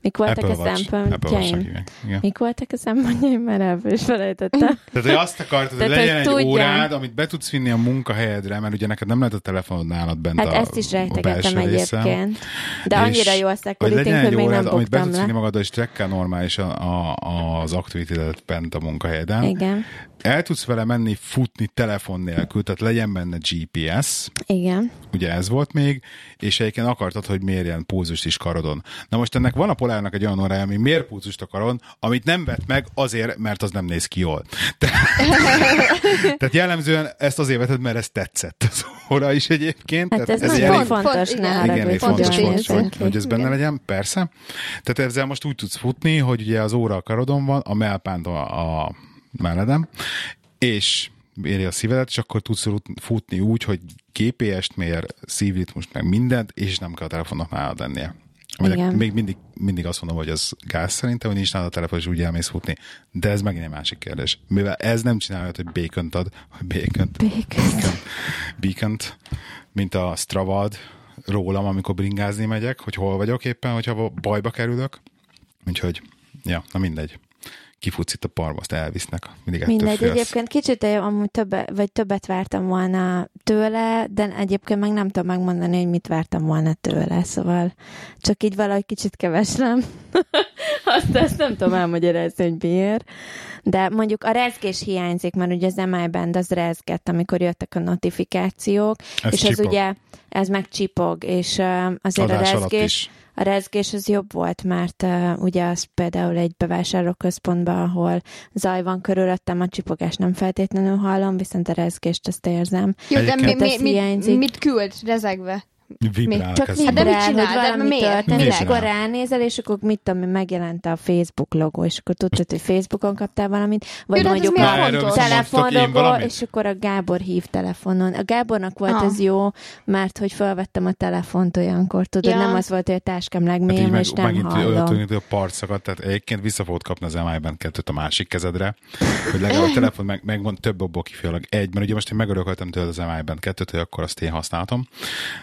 Mik voltak Apple a Watch. Szempontjaim? hívják. Igen. Mik voltak a szempontjaim? Már is felejtettem. Tehát, hogy azt akartad, hogy legyen hogy egy tudjam. órád, amit be tudsz vinni a munkahelyedre, mert ugye neked nem lehet a telefonod nálad bent Hát a ezt is rejtegettem egyébként. De annyira jó a Hogy security hogy egy még órád, nem amit be tudsz vinni magaddal, és trekkel normálisan a, a, az activity bent a munkahelyeden. Igen, El tudsz vele menni futni telefon nélkül, tehát legyen benne GPS, igen. ugye ez volt még, és egyébként akartad, hogy mérjen pulzust is karodon. Na most ennek van a polárnak egy olyan órája, ami mér pulzust a karon, amit nem vett meg azért, mert az nem néz ki jól. Tehát, tehát jellemzően ezt azért vetted, mert ez tetszett az óra is egyébként. Hát tehát ez, egy nagyon fontos, font- ne igen, igen, egy fontos fontos hogy hogy, ez benne Igen. legyen, persze. Tehát ezzel most úgy tudsz futni, hogy ugye az óra a karodon van, a mellpánt a, a melledem, és éri a szívedet, és akkor tudsz futni úgy, hogy GPS-t mér, szívritmust, meg mindent, és nem kell a telefonnak nálad lennie. Aminek Igen. még mindig, mindig azt mondom, hogy az gáz szerintem, hogy nincs nálad a telefon, és úgy elmész futni. De ez megint egy másik kérdés. Mivel ez nem csinálja, hogy bacon ad, hogy bacon Békön. beacon mint a Stravad rólam, amikor bringázni megyek, hogy hol vagyok éppen, hogyha bajba kerülök. Úgyhogy, ja, na mindegy. Kifutsz itt a parba, azt elvisznek. Mindig Mindegy, félsz. egyébként kicsit eh, amúgy többet, vagy többet vártam volna tőle, de egyébként meg nem tudom megmondani, hogy mit vártam volna tőle, szóval csak így valahogy kicsit keveslem. azt, azt nem tudom elmagyarázni, hogy miért. De mondjuk a rezgés hiányzik, mert ugye az MI Band az rezgett, amikor jöttek a notifikációk, Ez és az csipog. ugye, ez meg csipog, és uh, azért Adás a rezgés, a rezgés az jobb volt, mert uh, ugye az például egy bevásárlóközpontban, ahol zaj van körülöttem, a csipogást nem feltétlenül hallom, viszont a rezgést azt érzem. Jó, de mi, mi, ez mi, hiányzik. mit küld rezegve? Vibrál Csak a Hát de mit vibrál, hogy csinál? De valami miért? történik, és Vibrál. akkor ránézel, és akkor mit tudom, megjelent a Facebook logó, és akkor tudtad, hogy Facebookon kaptál valamit, vagy Jó, hát mondjuk a telefonlogó, és akkor a Gábor hív telefonon. A Gábornak volt Ah. ez jó, mert hogy felvettem a telefont olyankor, tudod, Ja. nem az volt, hogy a táskám Hát legmélyebb, meg, és nem megint olyan hallom. tűnik, hogy a part szakadt, tehát egyébként vissza fogod kapni az MI-ben kettőt a másik kezedre, hogy legalább a telefon meg, megmond több abból kifejezőleg egy, mert ugye most én megörököltem tőled az MI-ben kettőt, hogy akkor azt én használtam,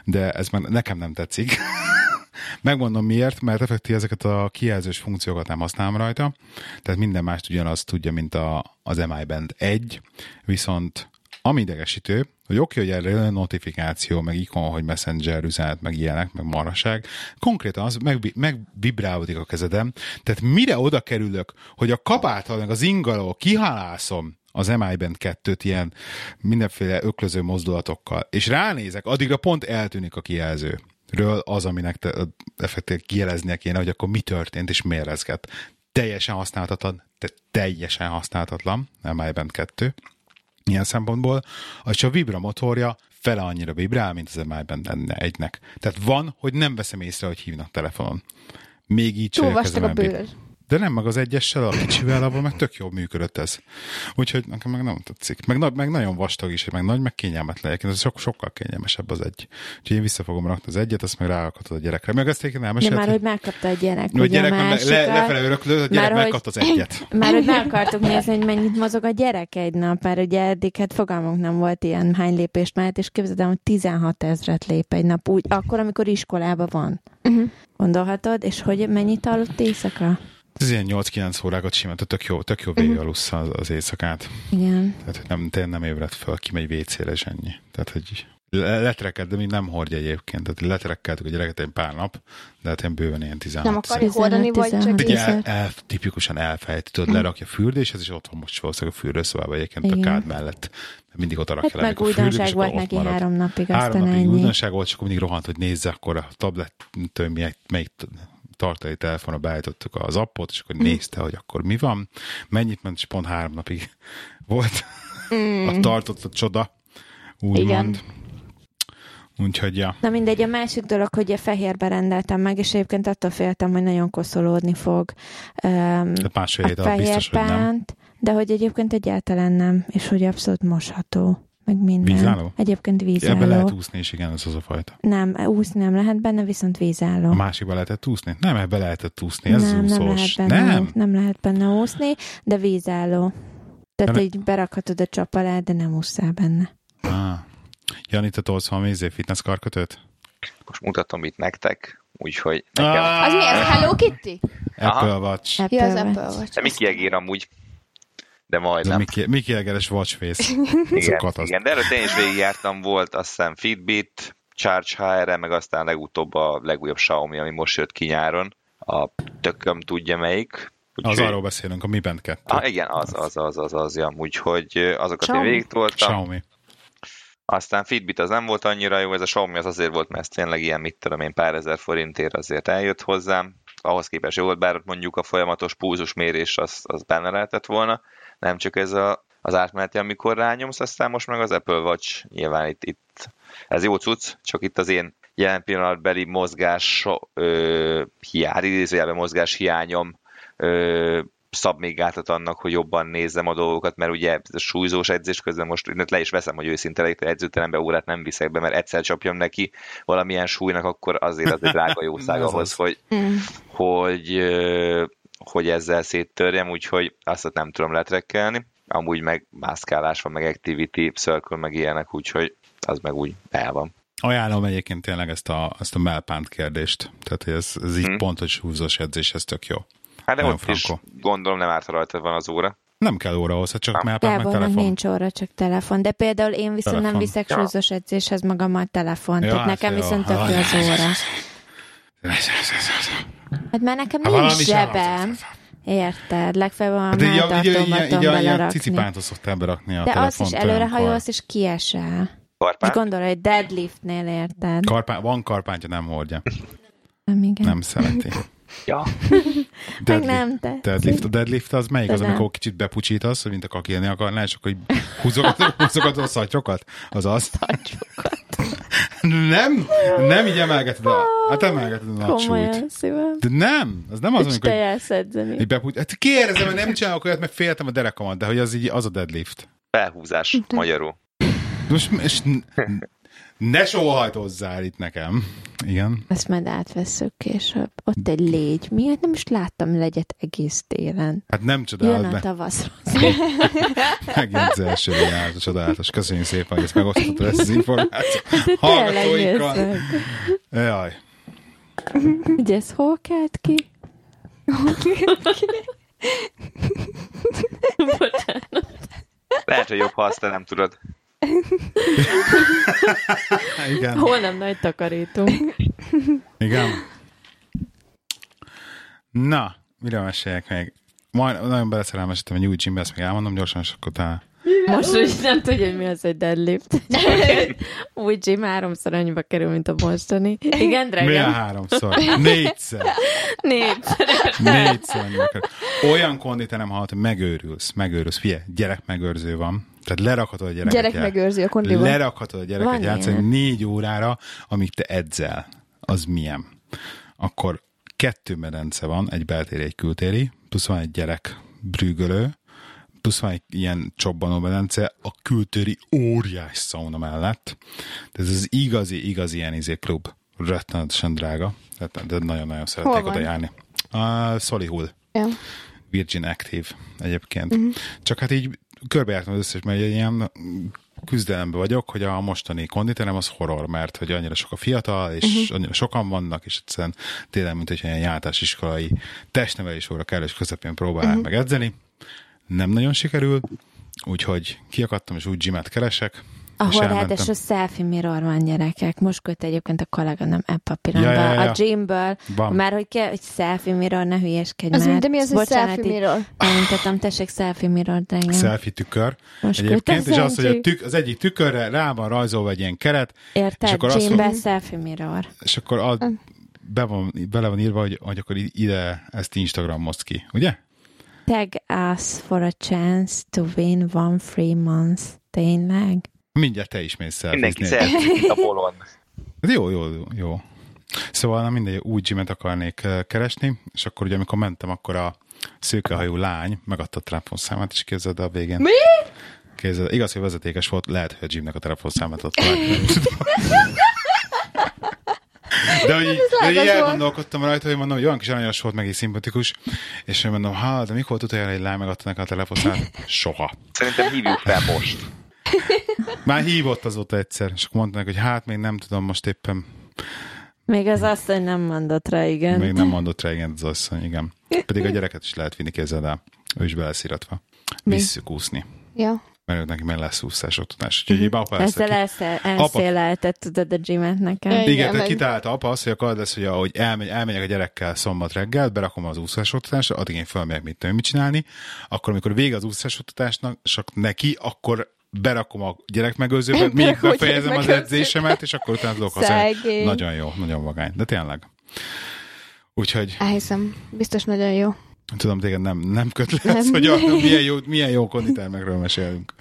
de ez már nekem nem tetszik. Megmondom miért, mert effektív ezeket a kijelzős funkciókat nem használom rajta, tehát minden mást ugyanazt tudja, mint a, az MI Band 1, viszont ami idegesítő, hogy oké, hogy erre jön notifikáció, meg ikon, hogy messenger üzenet, meg ilyenek, meg maraság, konkrétan az meg, megvibrálódik a kezedem, tehát mire oda kerülök, hogy a kabáttal, meg az ingaló kihalászom az mi Band 2-t ilyen mindenféle öklöző mozdulatokkal, és ránézek, addigra pont eltűnik a kijelző ről az, aminek te, effektív kijeleznie kéne, hogy akkor mi történt, és miért rezget. Teljesen használhatatlan, te teljesen használhatatlan, MI Band 2 ilyen szempontból, és a vibra motorja fele annyira vibrál, mint az MI Band lenne egynek. Tehát van, hogy nem veszem észre, hogy hívnak telefonon. Még így Túl vastag a bőr. De nem, meg az egyessel, a kicsivel, abban meg tök jól működött ez. Úgyhogy nekem meg nem tetszik. Meg, na- meg nagyon vastag is, meg nagy, meg kényelmetlen. Egyébként Ez sok, sokkal kényelmesebb az egy. Úgyhogy én vissza fogom rakni az egyet, azt meg rárakhatod a gyerekre. Meg ezt egyébként De elmeséltem. már, hogy megkapta a gyerek, hogy ugye a gyerek le, másikat. le, lefele öröklő, a gyerek Már megkapta az egyet. Már hogy meg akartuk nézni, hogy mennyit mozog a gyerek egy nap, mert ugye eddig hát fogalmunk nem volt ilyen hány lépést mehet, és képzeld el, hogy 16 ezret lép egy nap, úgy akkor, amikor iskolában van. Uh-huh. Gondolhatod, és hogy mennyit aludt éjszaka? Ez ilyen 8-9 órákat simán, tehát tök jó, tök jó Mhm. végig alusz az, az éjszakát. Igen. Tehát hogy nem, tényleg nem ébred föl, kimegy WC-re és ennyi. Tehát, hogy le- letreked, de még nem hordja egyébként. Tehát letrekkeltük a gyereket egy pár nap, de hát ilyen bőven ilyen 16 Nem akarjuk hordani, vagy csak 15-16. Ugye el, el, tipikusan elfejti, tudod, lerakja a fürdéshez, és ott van most valószínűleg a fürdőszobában egyébként a Igen. kád mellett. Mindig ott rakja Hát le meg a újdonság volt neki marad. három napig, Három aztán napig ennyi. újdonság volt, és akkor mindig rohant, hogy nézze, akkor a tablettől melyik, melyik tartalai telefonra beállítottuk az appot, és akkor Mm. nézte, hogy akkor mi van, mennyit ment, és pont három napig volt a tartott a csoda, úgymond. Úgyhogy, ja. Na mindegy, a másik dolog, hogy a fehérbe rendeltem meg, és egyébként attól féltem, hogy nagyon koszolódni fog um, másfél a alatt biztos, hogy nem. fehérpánt, de hogy egyébként egyáltalán nem, és hogy abszolút mosható, meg minden. Vízálló? Egyébként Ebbe vízálló. lehet úszni, és igen, ez az a fajta. Nem, úszni nem lehet benne, viszont vízálló. A másikba lehetett úszni? Nem, ebbe lehetett úszni, ez nem, nem lehet úszós. benne, Nem? Nem lehet benne úszni, de vízálló. Tehát Nem- így berakhatod a csap alá, de nem ússzál benne. Ah. Jani, te tolsz valami izé fitness karkötőt? Most mutatom itt nektek, úgyhogy nekem... Ah! Az mi ez? Hello Kitty? Apple Watch. Apple Ja, az. Apple Watch. De Miki egér amúgy, de majdnem. Mickey, Mickey Egeres watchface. Igen, igen, de erről én is végigjártam, volt azt hiszem Fitbit, Charge HR, meg aztán legutóbb a legújabb Xiaomi, ami most jött ki nyáron. A tököm tudja melyik. Az Úgyhogy- arról beszélünk, a Mi Band 2. Ah, igen, az, az, az, az, az, ja. Úgyhogy azokat én Xiaomi. végig toltam. Xiaomi. Aztán Fitbit az nem volt annyira jó, ez a Xiaomi az azért volt, mert ez tényleg ilyen, mit tudom én, pár ezer forintért azért eljött hozzám. Ahhoz képest jó volt, bár mondjuk a folyamatos pulzusmérés az, az benne lehetett volna, nem csak ez a, az átmeneti, amikor rányomsz, aztán most meg az Apple Watch, nyilván itt, itt ez jó cucc, csak itt az én jelen pillanatbeli mozgás ö, hiány, idézőjelben mozgás hiányom ö, szab még gátat annak, hogy jobban nézzem a dolgokat, mert ugye ez a súlyzós edzés közben most én le is veszem, hogy őszinte legyek, hogy edzőterembe órát nem viszek be, mert egyszer csapjam neki valamilyen súlynak, akkor azért az egy drága jószág ahhoz, az. Mm. hogy, hogy, hogy ezzel széttörjem, úgyhogy azt nem tudom letrekkelni. Amúgy meg mászkálás van, meg activity, circle, meg ilyenek, úgyhogy az meg úgy el van. Ajánlom egyébként tényleg ezt a, ezt a melpánt kérdést. Tehát hogy ez, ez így Hm. pont, hogy húzós edzés, ez tök jó. Hát de Nagyon ott is gondolom nem árt rajta van az óra. Nem kell óra hozzá, csak Nem. melpánt meg telefon. nincs óra, csak telefon. De például én viszont Telefon. nem viszek Ja. súlyzós edzéshez magammal telefon. Ja, Tehát hát nekem jó. viszont tök az óra. Hát mert nekem Ha nincs valami zsebem. Érted? Legfeljebb a Hát így, így, így, melltartómat így, tudom így, ilyen belerakni. cicipántot szoktál berakni a De az telefont. is előre olyankor. hajolsz, és kiesel. És Karpát? gondolj, hogy deadliftnél érted. Karpá, van karpántja, nem hordja. Nem, igen. Nem szereti. Ja. Deadlift. nem te. Deadlift. A deadlift az melyik? Az, amikor kicsit bepucsítasz, mint a kakélni akarnál, és akkor húzogatod, húzogatod a szatyrokat? Az az? Nem? Nem így emelgeted a... Hát emelgeted a nagy súlyt. Komolyan szívem. De nem, az nem az, amikor te jársz edzeni. így. Hát kérdezem, mert nem csinálok olyat, mert féltem a derekamat, de hogy az így az a deadlift. Felhúzás magyarul. Most és ne sóhajtozzál itt nekem. Igen. Ezt majd átvesszük később. Ott egy légy. Miért nem is láttam legyet egész télen? Hát nem Jön csodálod, a meg, tavaszra. megint az első járt, csodálatos. Köszönjük szépen, hogy ezt megosztottad ezt az információt. Hallgatóinkkal. Jaj. Ugye ez hol kelt ki? Lehet, hogy jobb, ha azt te nem tudod. Igen. Hol nem nagy takarítunk? Igen. Na, mire meséljek még? Majd nagyon beleszerelmesedtem egy új gymbe, ezt még elmondom gyorsan, és akkor utána. Most úgy nem tudja, hogy mi az egy deadlift. Új gym háromszor annyiba kerül, mint a mostani. Igen, Milyen drágám? háromszor? Négyszer. Négyszer. Négyszer annyiba kerül. Olyan kondit nem hallott, hogy megőrülsz, megőrülsz. Fie, gyerek megőrző van. Tehát lerakhatod a gyereket. Gyerek jel- megőrzi a kondiban. Lerakhatod a gyereket Van játszani ilyen. négy órára, amíg te edzel. Az milyen? Akkor kettő medence van, egy beltéri, egy kültéri, plusz van egy gyerek brügölő, plusz van egy ilyen csobbanó medence, a kültéri óriás szauna mellett. De ez az igazi, igazi ilyen izé klub. Rettenetesen drága, de, nagyon-nagyon szeretnék oda járni. A Solihull. Ja. Virgin Active egyébként. Uh-huh. Csak hát így körbejártam az összes, mert egy ilyen küzdelemben vagyok, hogy a mostani konditerem az horror, mert hogy annyira sok a fiatal, és uh-huh. annyira sokan vannak, és egyszerűen tényleg, mint hogy ilyen játás iskolai testnevelés óra kellős közepén próbálják uh-huh. meg edzeni. Nem nagyon sikerül, úgyhogy kiakadtam, és úgy gymet keresek, ahol ráadásul selfie mirror van gyerekek. Most köt egyébként a kollega nem ebbe a pillanatban. Ja, ja, ja. A gymből. Van. Már hogy kell, hogy selfie mirror, ne hülyeskedj az már. De mi az, hogy selfie mirror? Elmondhatom, tessék selfie mirror, de igen. Selfie tükör. Most egyébként, és az, hogy a tük, az egyik tükörre rá van rajzolva egy ilyen keret. Érted? És akkor Gymbe azt, selfie mirror. És akkor a, be van, bele van írva, hogy, hogy akkor ide ezt most ki, ugye? Tag us for a chance to win one free month. Tényleg? Mindjárt te is mész Mindenki szelfizik a polon. Jó, jó, jó. Szóval na mindegy, új gymet akarnék eh, keresni, és akkor ugye amikor mentem, akkor a szőkehajú lány megadta a telefonszámát, és képzeld a végén. Mi? Képzeld, igaz, hogy vezetékes volt, lehet, hogy a gymnek a telefonszámát ott De hogy de így elgondolkodtam rajta, hogy mondom, hogy olyan kis aranyos volt, meg így szimpatikus, és hogy mondom, ha, de mikor utoljára egy lány megadta nekem a telefonszámát? Soha. Szerintem hívjuk fel most. Már hívott azóta egyszer, és akkor mondták, hogy hát még nem tudom, most éppen... Még az asszony nem mondott rá, igen. Még nem mondott rá, igen, az asszony, igen. Pedig a gyereket is lehet vinni kézzel, de ő is belesziratva. Visszük úszni. Ja. Mert neki meg lesz úszás oktatás. Úgyhogy mm-hmm. apa Ezzel elszél, elszéleltet, tudod, a gymet nekem. Igen, igen meg... kitalálta apa azt, hogy akkor lesz, hogy ahogy elmegy, elmegyek a gyerekkel szombat reggel, berakom az úszás oktatásra, addig én felmegyek mit, tudom, mit csinálni, akkor amikor vége az úszás oktatásnak, csak neki, akkor berakom a gyerekmegőzőbe, még befejezem az edzésemet, és akkor utána tudok. Nagyon jó, nagyon vagány, de tényleg. Úgyhogy... Elhiszem, biztos nagyon jó. Tudom, téged nem, nem köt le ez, hogy a, milyen, jó, milyen jó konditermekről mesélünk.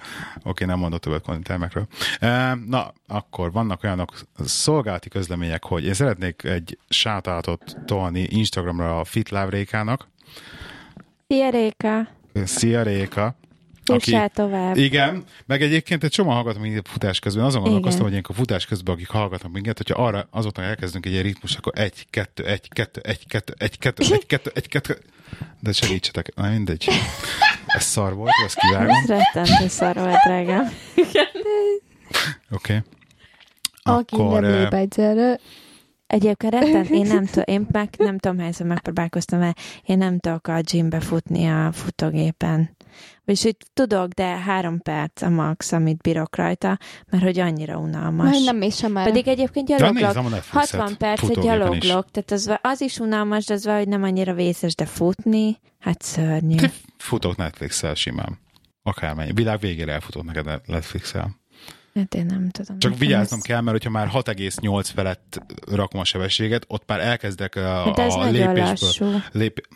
Oké, nem mondott többet konditermekről. Na, akkor vannak olyanok szolgálati közlemények, hogy én szeretnék egy sátátot tolni Instagramra a Fit Rékának. Szia Réka! Szia Réka! Aki, tovább. Igen, meg egyébként egy csomó hallgatom minket futás közben. Azon gondolkoztam, hogy a futás közben, akik hallgatnak minket, hogyha arra azóta elkezdünk egy ilyen ritmus, akkor egy, kettő, egy, kettő, egy, kettő, egy, kettő, egy, kettő, egy, kettő. De segítsetek, na mindegy. Ez szar volt, ezt kivágom. Ez rettentő szar volt, drágám. Oké. Aki nem lép egyszerre, Egyébként retten, én nem tudom, én meg nem tudom, hányszor megpróbálkoztam, mert én nem tudok a gymbe futni a futógépen. És hogy tudok, de három perc a max, amit bírok rajta, mert hogy annyira unalmas. Majd nem is sem Pedig egyébként gyaloglok. 60 perc gyaloglok, tehát az, az is unalmas, de az valahogy nem annyira vészes, de futni, hát szörnyű. Futok Netflix-el simán. Akármennyi. Világ végére elfutok neked Netflix-el. Hát én nem tudom. Csak vigyáznom ez... kell, mert hogyha már 6,8 felett rakom a sebességet, ott már elkezdek a, hát ez a lépésből. Lép,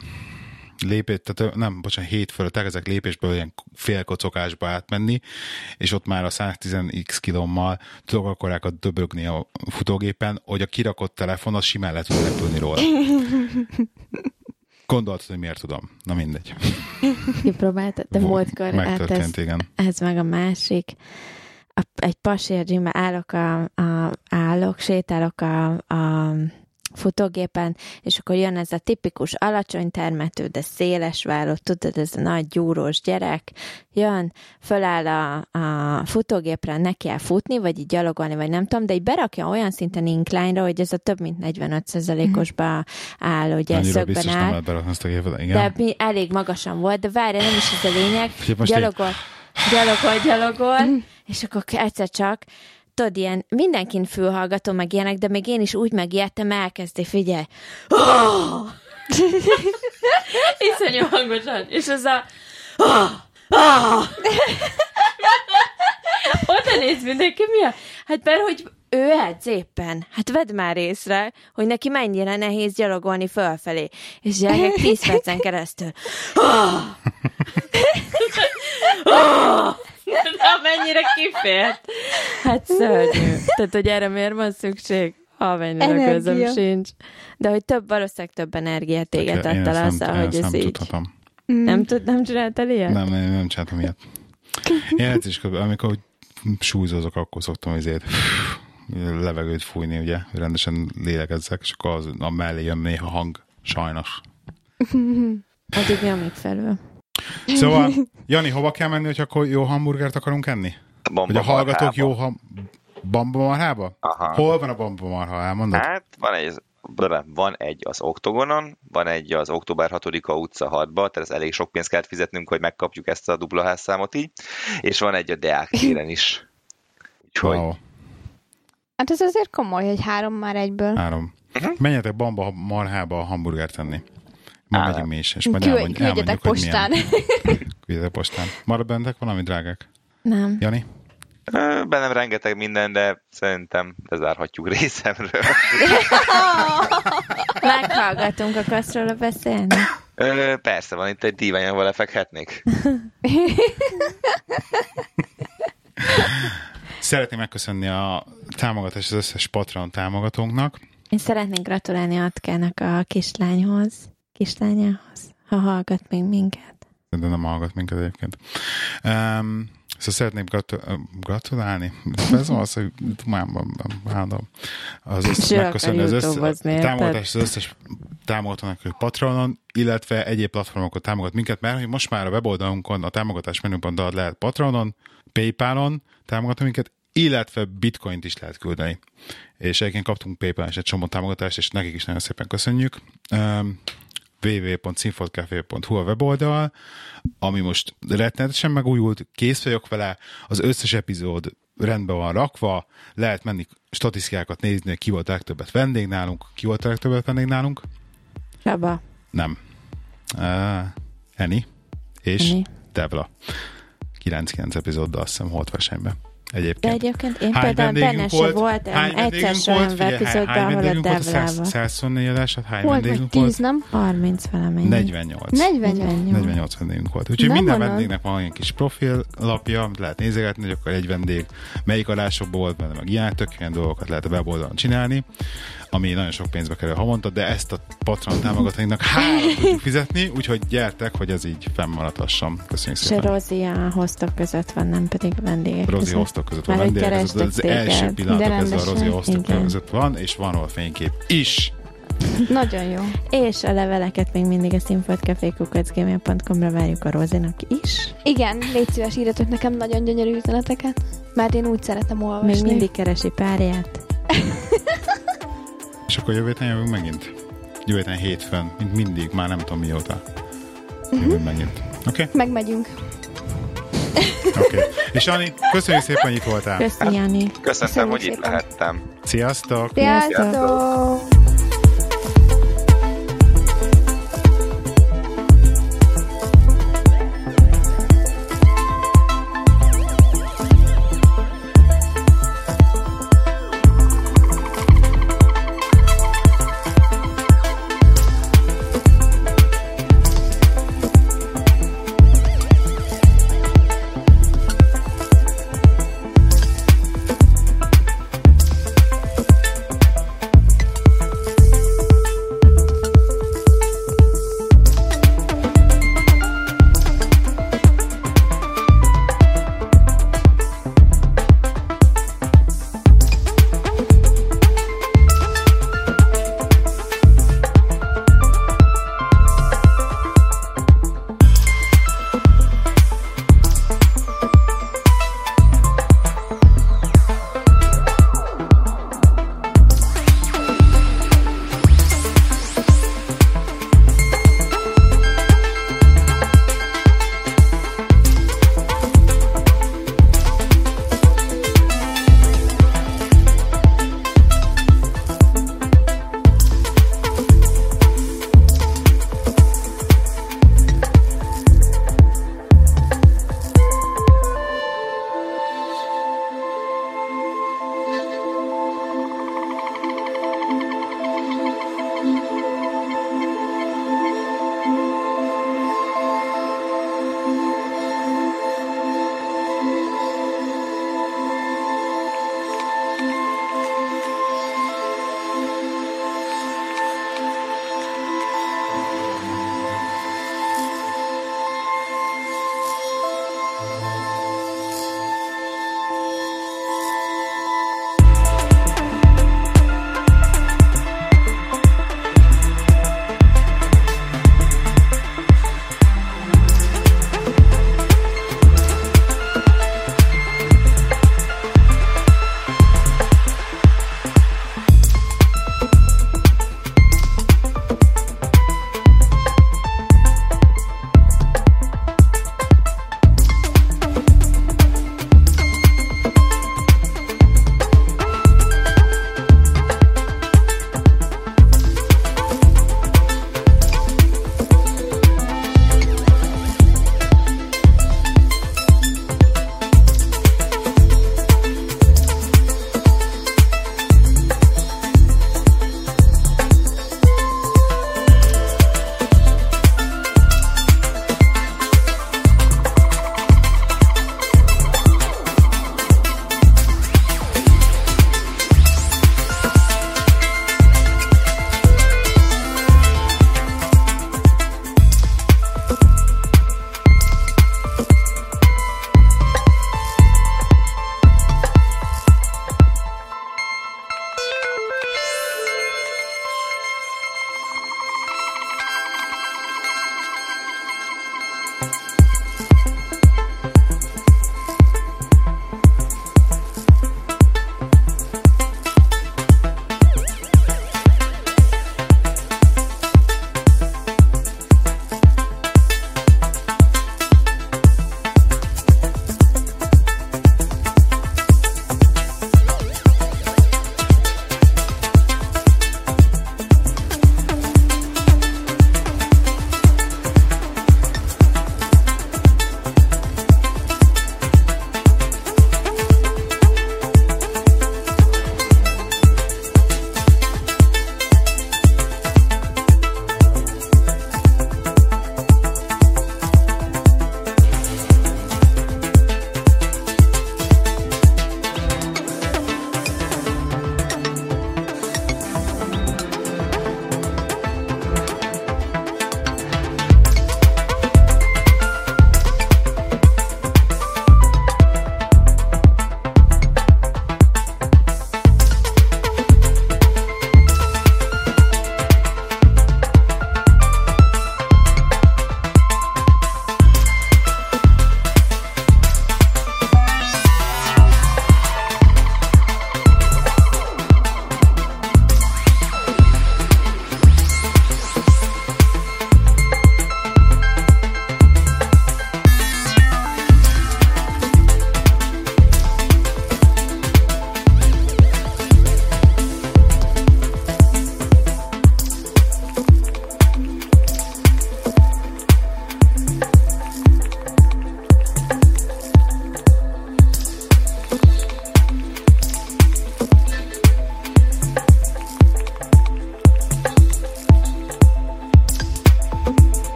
lépés, tehát nem, bocsánat, hét fölött elkezdek lépésből ilyen félkocokásba átmenni, és ott már a 110x kilommal tudok akkorákat döbögni a futógépen, hogy a kirakott telefon az simán le tud repülni róla. Gondoltad, hogy miért tudom. Na mindegy. Kipróbáltad, de múltkor Megtörtént, hát ez, igen. Ez meg a másik a, egy pasérgyimbe állok, a, a, állok, sétálok a, a futógépen, és akkor jön ez a tipikus alacsony termető, de széles válló, tudod, ez a nagy gyúrós gyerek, jön, föláll a, a futógépre, neki kell futni, vagy így gyalogolni, vagy nem tudom, de így berakja olyan szinten incline hogy ez a több mint 45%-osba áll, ugye Annyira szögben áll. Nem azt a gépet, igen. De mi, elég magasan volt, de várj, nem is ez a lényeg. Gyalogol, gyalogol, gyalogol, és akkor egyszer csak tudod, ilyen mindenkin fülhallgató, meg ilyenek, de még én is úgy megijedtem, elkezdé, figyelj. Oh! Iszonyú hangosan. És az a... Oh! Oh! Oda néz mindenki, mi a... Hát mert, hogy ő edz éppen. Hát vedd már észre, hogy neki mennyire nehéz gyalogolni fölfelé. És gyerekek 10 percen keresztül. Oh! oh! Amennyire kifért. Hát szörnyű. Tehát, hogy erre miért van szükség? Amennyire közöm sincs. De hogy több, valószínűleg több energiát téged adta le azzal, hogy ez így. Tudhatom. Mm. Nem, tud, nem csináltál ilyet? Nem, nem, nem csináltam ilyet. Én is, amikor súlyzózok, akkor szoktam azért levegőt fújni, ugye, rendesen lélegezzek, és akkor az, a mellé jön néha hang, sajnos. Addig mi a megfelelő? Szóval, Jani, hova kell menni, hogy akkor jó hamburgert akarunk enni? Bamba Hogy a hallgatók marhába. jó ham... Bamba marhába? Aha. Hol van a bamba marha? Elmondod? Hát van egy, van egy az Oktogonon, van egy az október 6-a utca 6-ba, tehát ez elég sok pénzt kellett fizetnünk, hogy megkapjuk ezt a dupla házszámot így, és van egy a Deák téren is. Úgyhogy Wow, Hát ez azért komoly, hogy három már egyből. három. Mhm. Menjetek bamba marhába a hamburgert tenni. Ma megyünk mi is, és majd Küld- elmondj, elmondjuk, hogy postán. milyen. Küldjetek postán. Marad bennetek valami, drágák? Nem. Jani? Bennem rengeteg minden, de szerintem lezárhatjuk részemről. Meghallgatunk, akarsz róla beszélni? Ö, persze, van itt egy dívány, ahol lefekhetnék. Szeretném megköszönni a támogatást az összes Patreon támogatónknak. Én szeretnék gratulálni Atkának a kislányhoz, kislányához, ha hallgat még minket. De nem hallgat minket egyébként. Um, szóval szeretném gratu- gratulálni. Ez az, hogy Dumámban állom. Az összes, És megköszönni az összes támogatást az összes támogatónak, hogy Patronon, illetve egyéb platformokon támogat minket, mert hogy most már a weboldalunkon, a támogatás menüpontban lehet Patronon, Paypalon támogatni minket, illetve bitcoint is lehet küldeni. És egyébként kaptunk Paypal is egy csomó támogatást, és nekik is nagyon szépen köszönjük. Www.sinfotcafé.hu a weboldal, ami most rettenetesen megújult, kész vagyok vele, az összes epizód rendben van rakva, lehet menni statisztikákat nézni, ki volt a legtöbbet vendég nálunk, ki volt a legtöbbet vendég nálunk, Csaba, nem. Uh, Eni és Eni. Devla. 9-9 epizóddal azt hiszem holt versenyben. De Egyébként. egyébként én Hány például benne se volt? voltam egyszer sem epizódban, ahol a? Devlával. 124 adásat, hány Volt vendégünk volt? nem? 30 valamennyi. 48. 48. 48 vendégünk volt. Úgyhogy Nem minden mondod. vendégnek van olyan kis profillapja, amit lehet nézegetni, hogy akkor egy vendég melyik adásokból volt benne, meg ilyen tök ilyen dolgokat lehet a weboldalon csinálni, ami nagyon sok pénzbe kerül havonta, de ezt a Patreon támogatóinknak három tudjuk fizetni, úgyhogy gyertek, hogy ez így fennmaradhasson. Köszönjük És szépen. Rozi a hoztok között van, nem pedig vendégek Rozi között. hoztok között van vendégek, ez az, az első téged. pillanatok ez a Rozi hoztok igen. között van, és van róla fénykép is. Nagyon jó. És a leveleket még mindig a színfoltcafé.gmail.com-ra várjuk a Rozinak is. Igen, légy szíves, írjatok nekem nagyon gyönyörű üzeneteket, mert én úgy szeretem olvasni. Még mindig keresi párját. És akkor jövő héten jövünk megint. Jövő héten hétfőn, mint mindig, már nem tudom mióta. Jövünk megint. Oké? Okay? Megmegyünk. Oké. Okay. És Ani, köszönjük szépen, hogy itt voltál. Köszi, Jani. Köszönöm, Köszönjük hogy itt szépen. lehettem. Sziasztok! Sziasztok!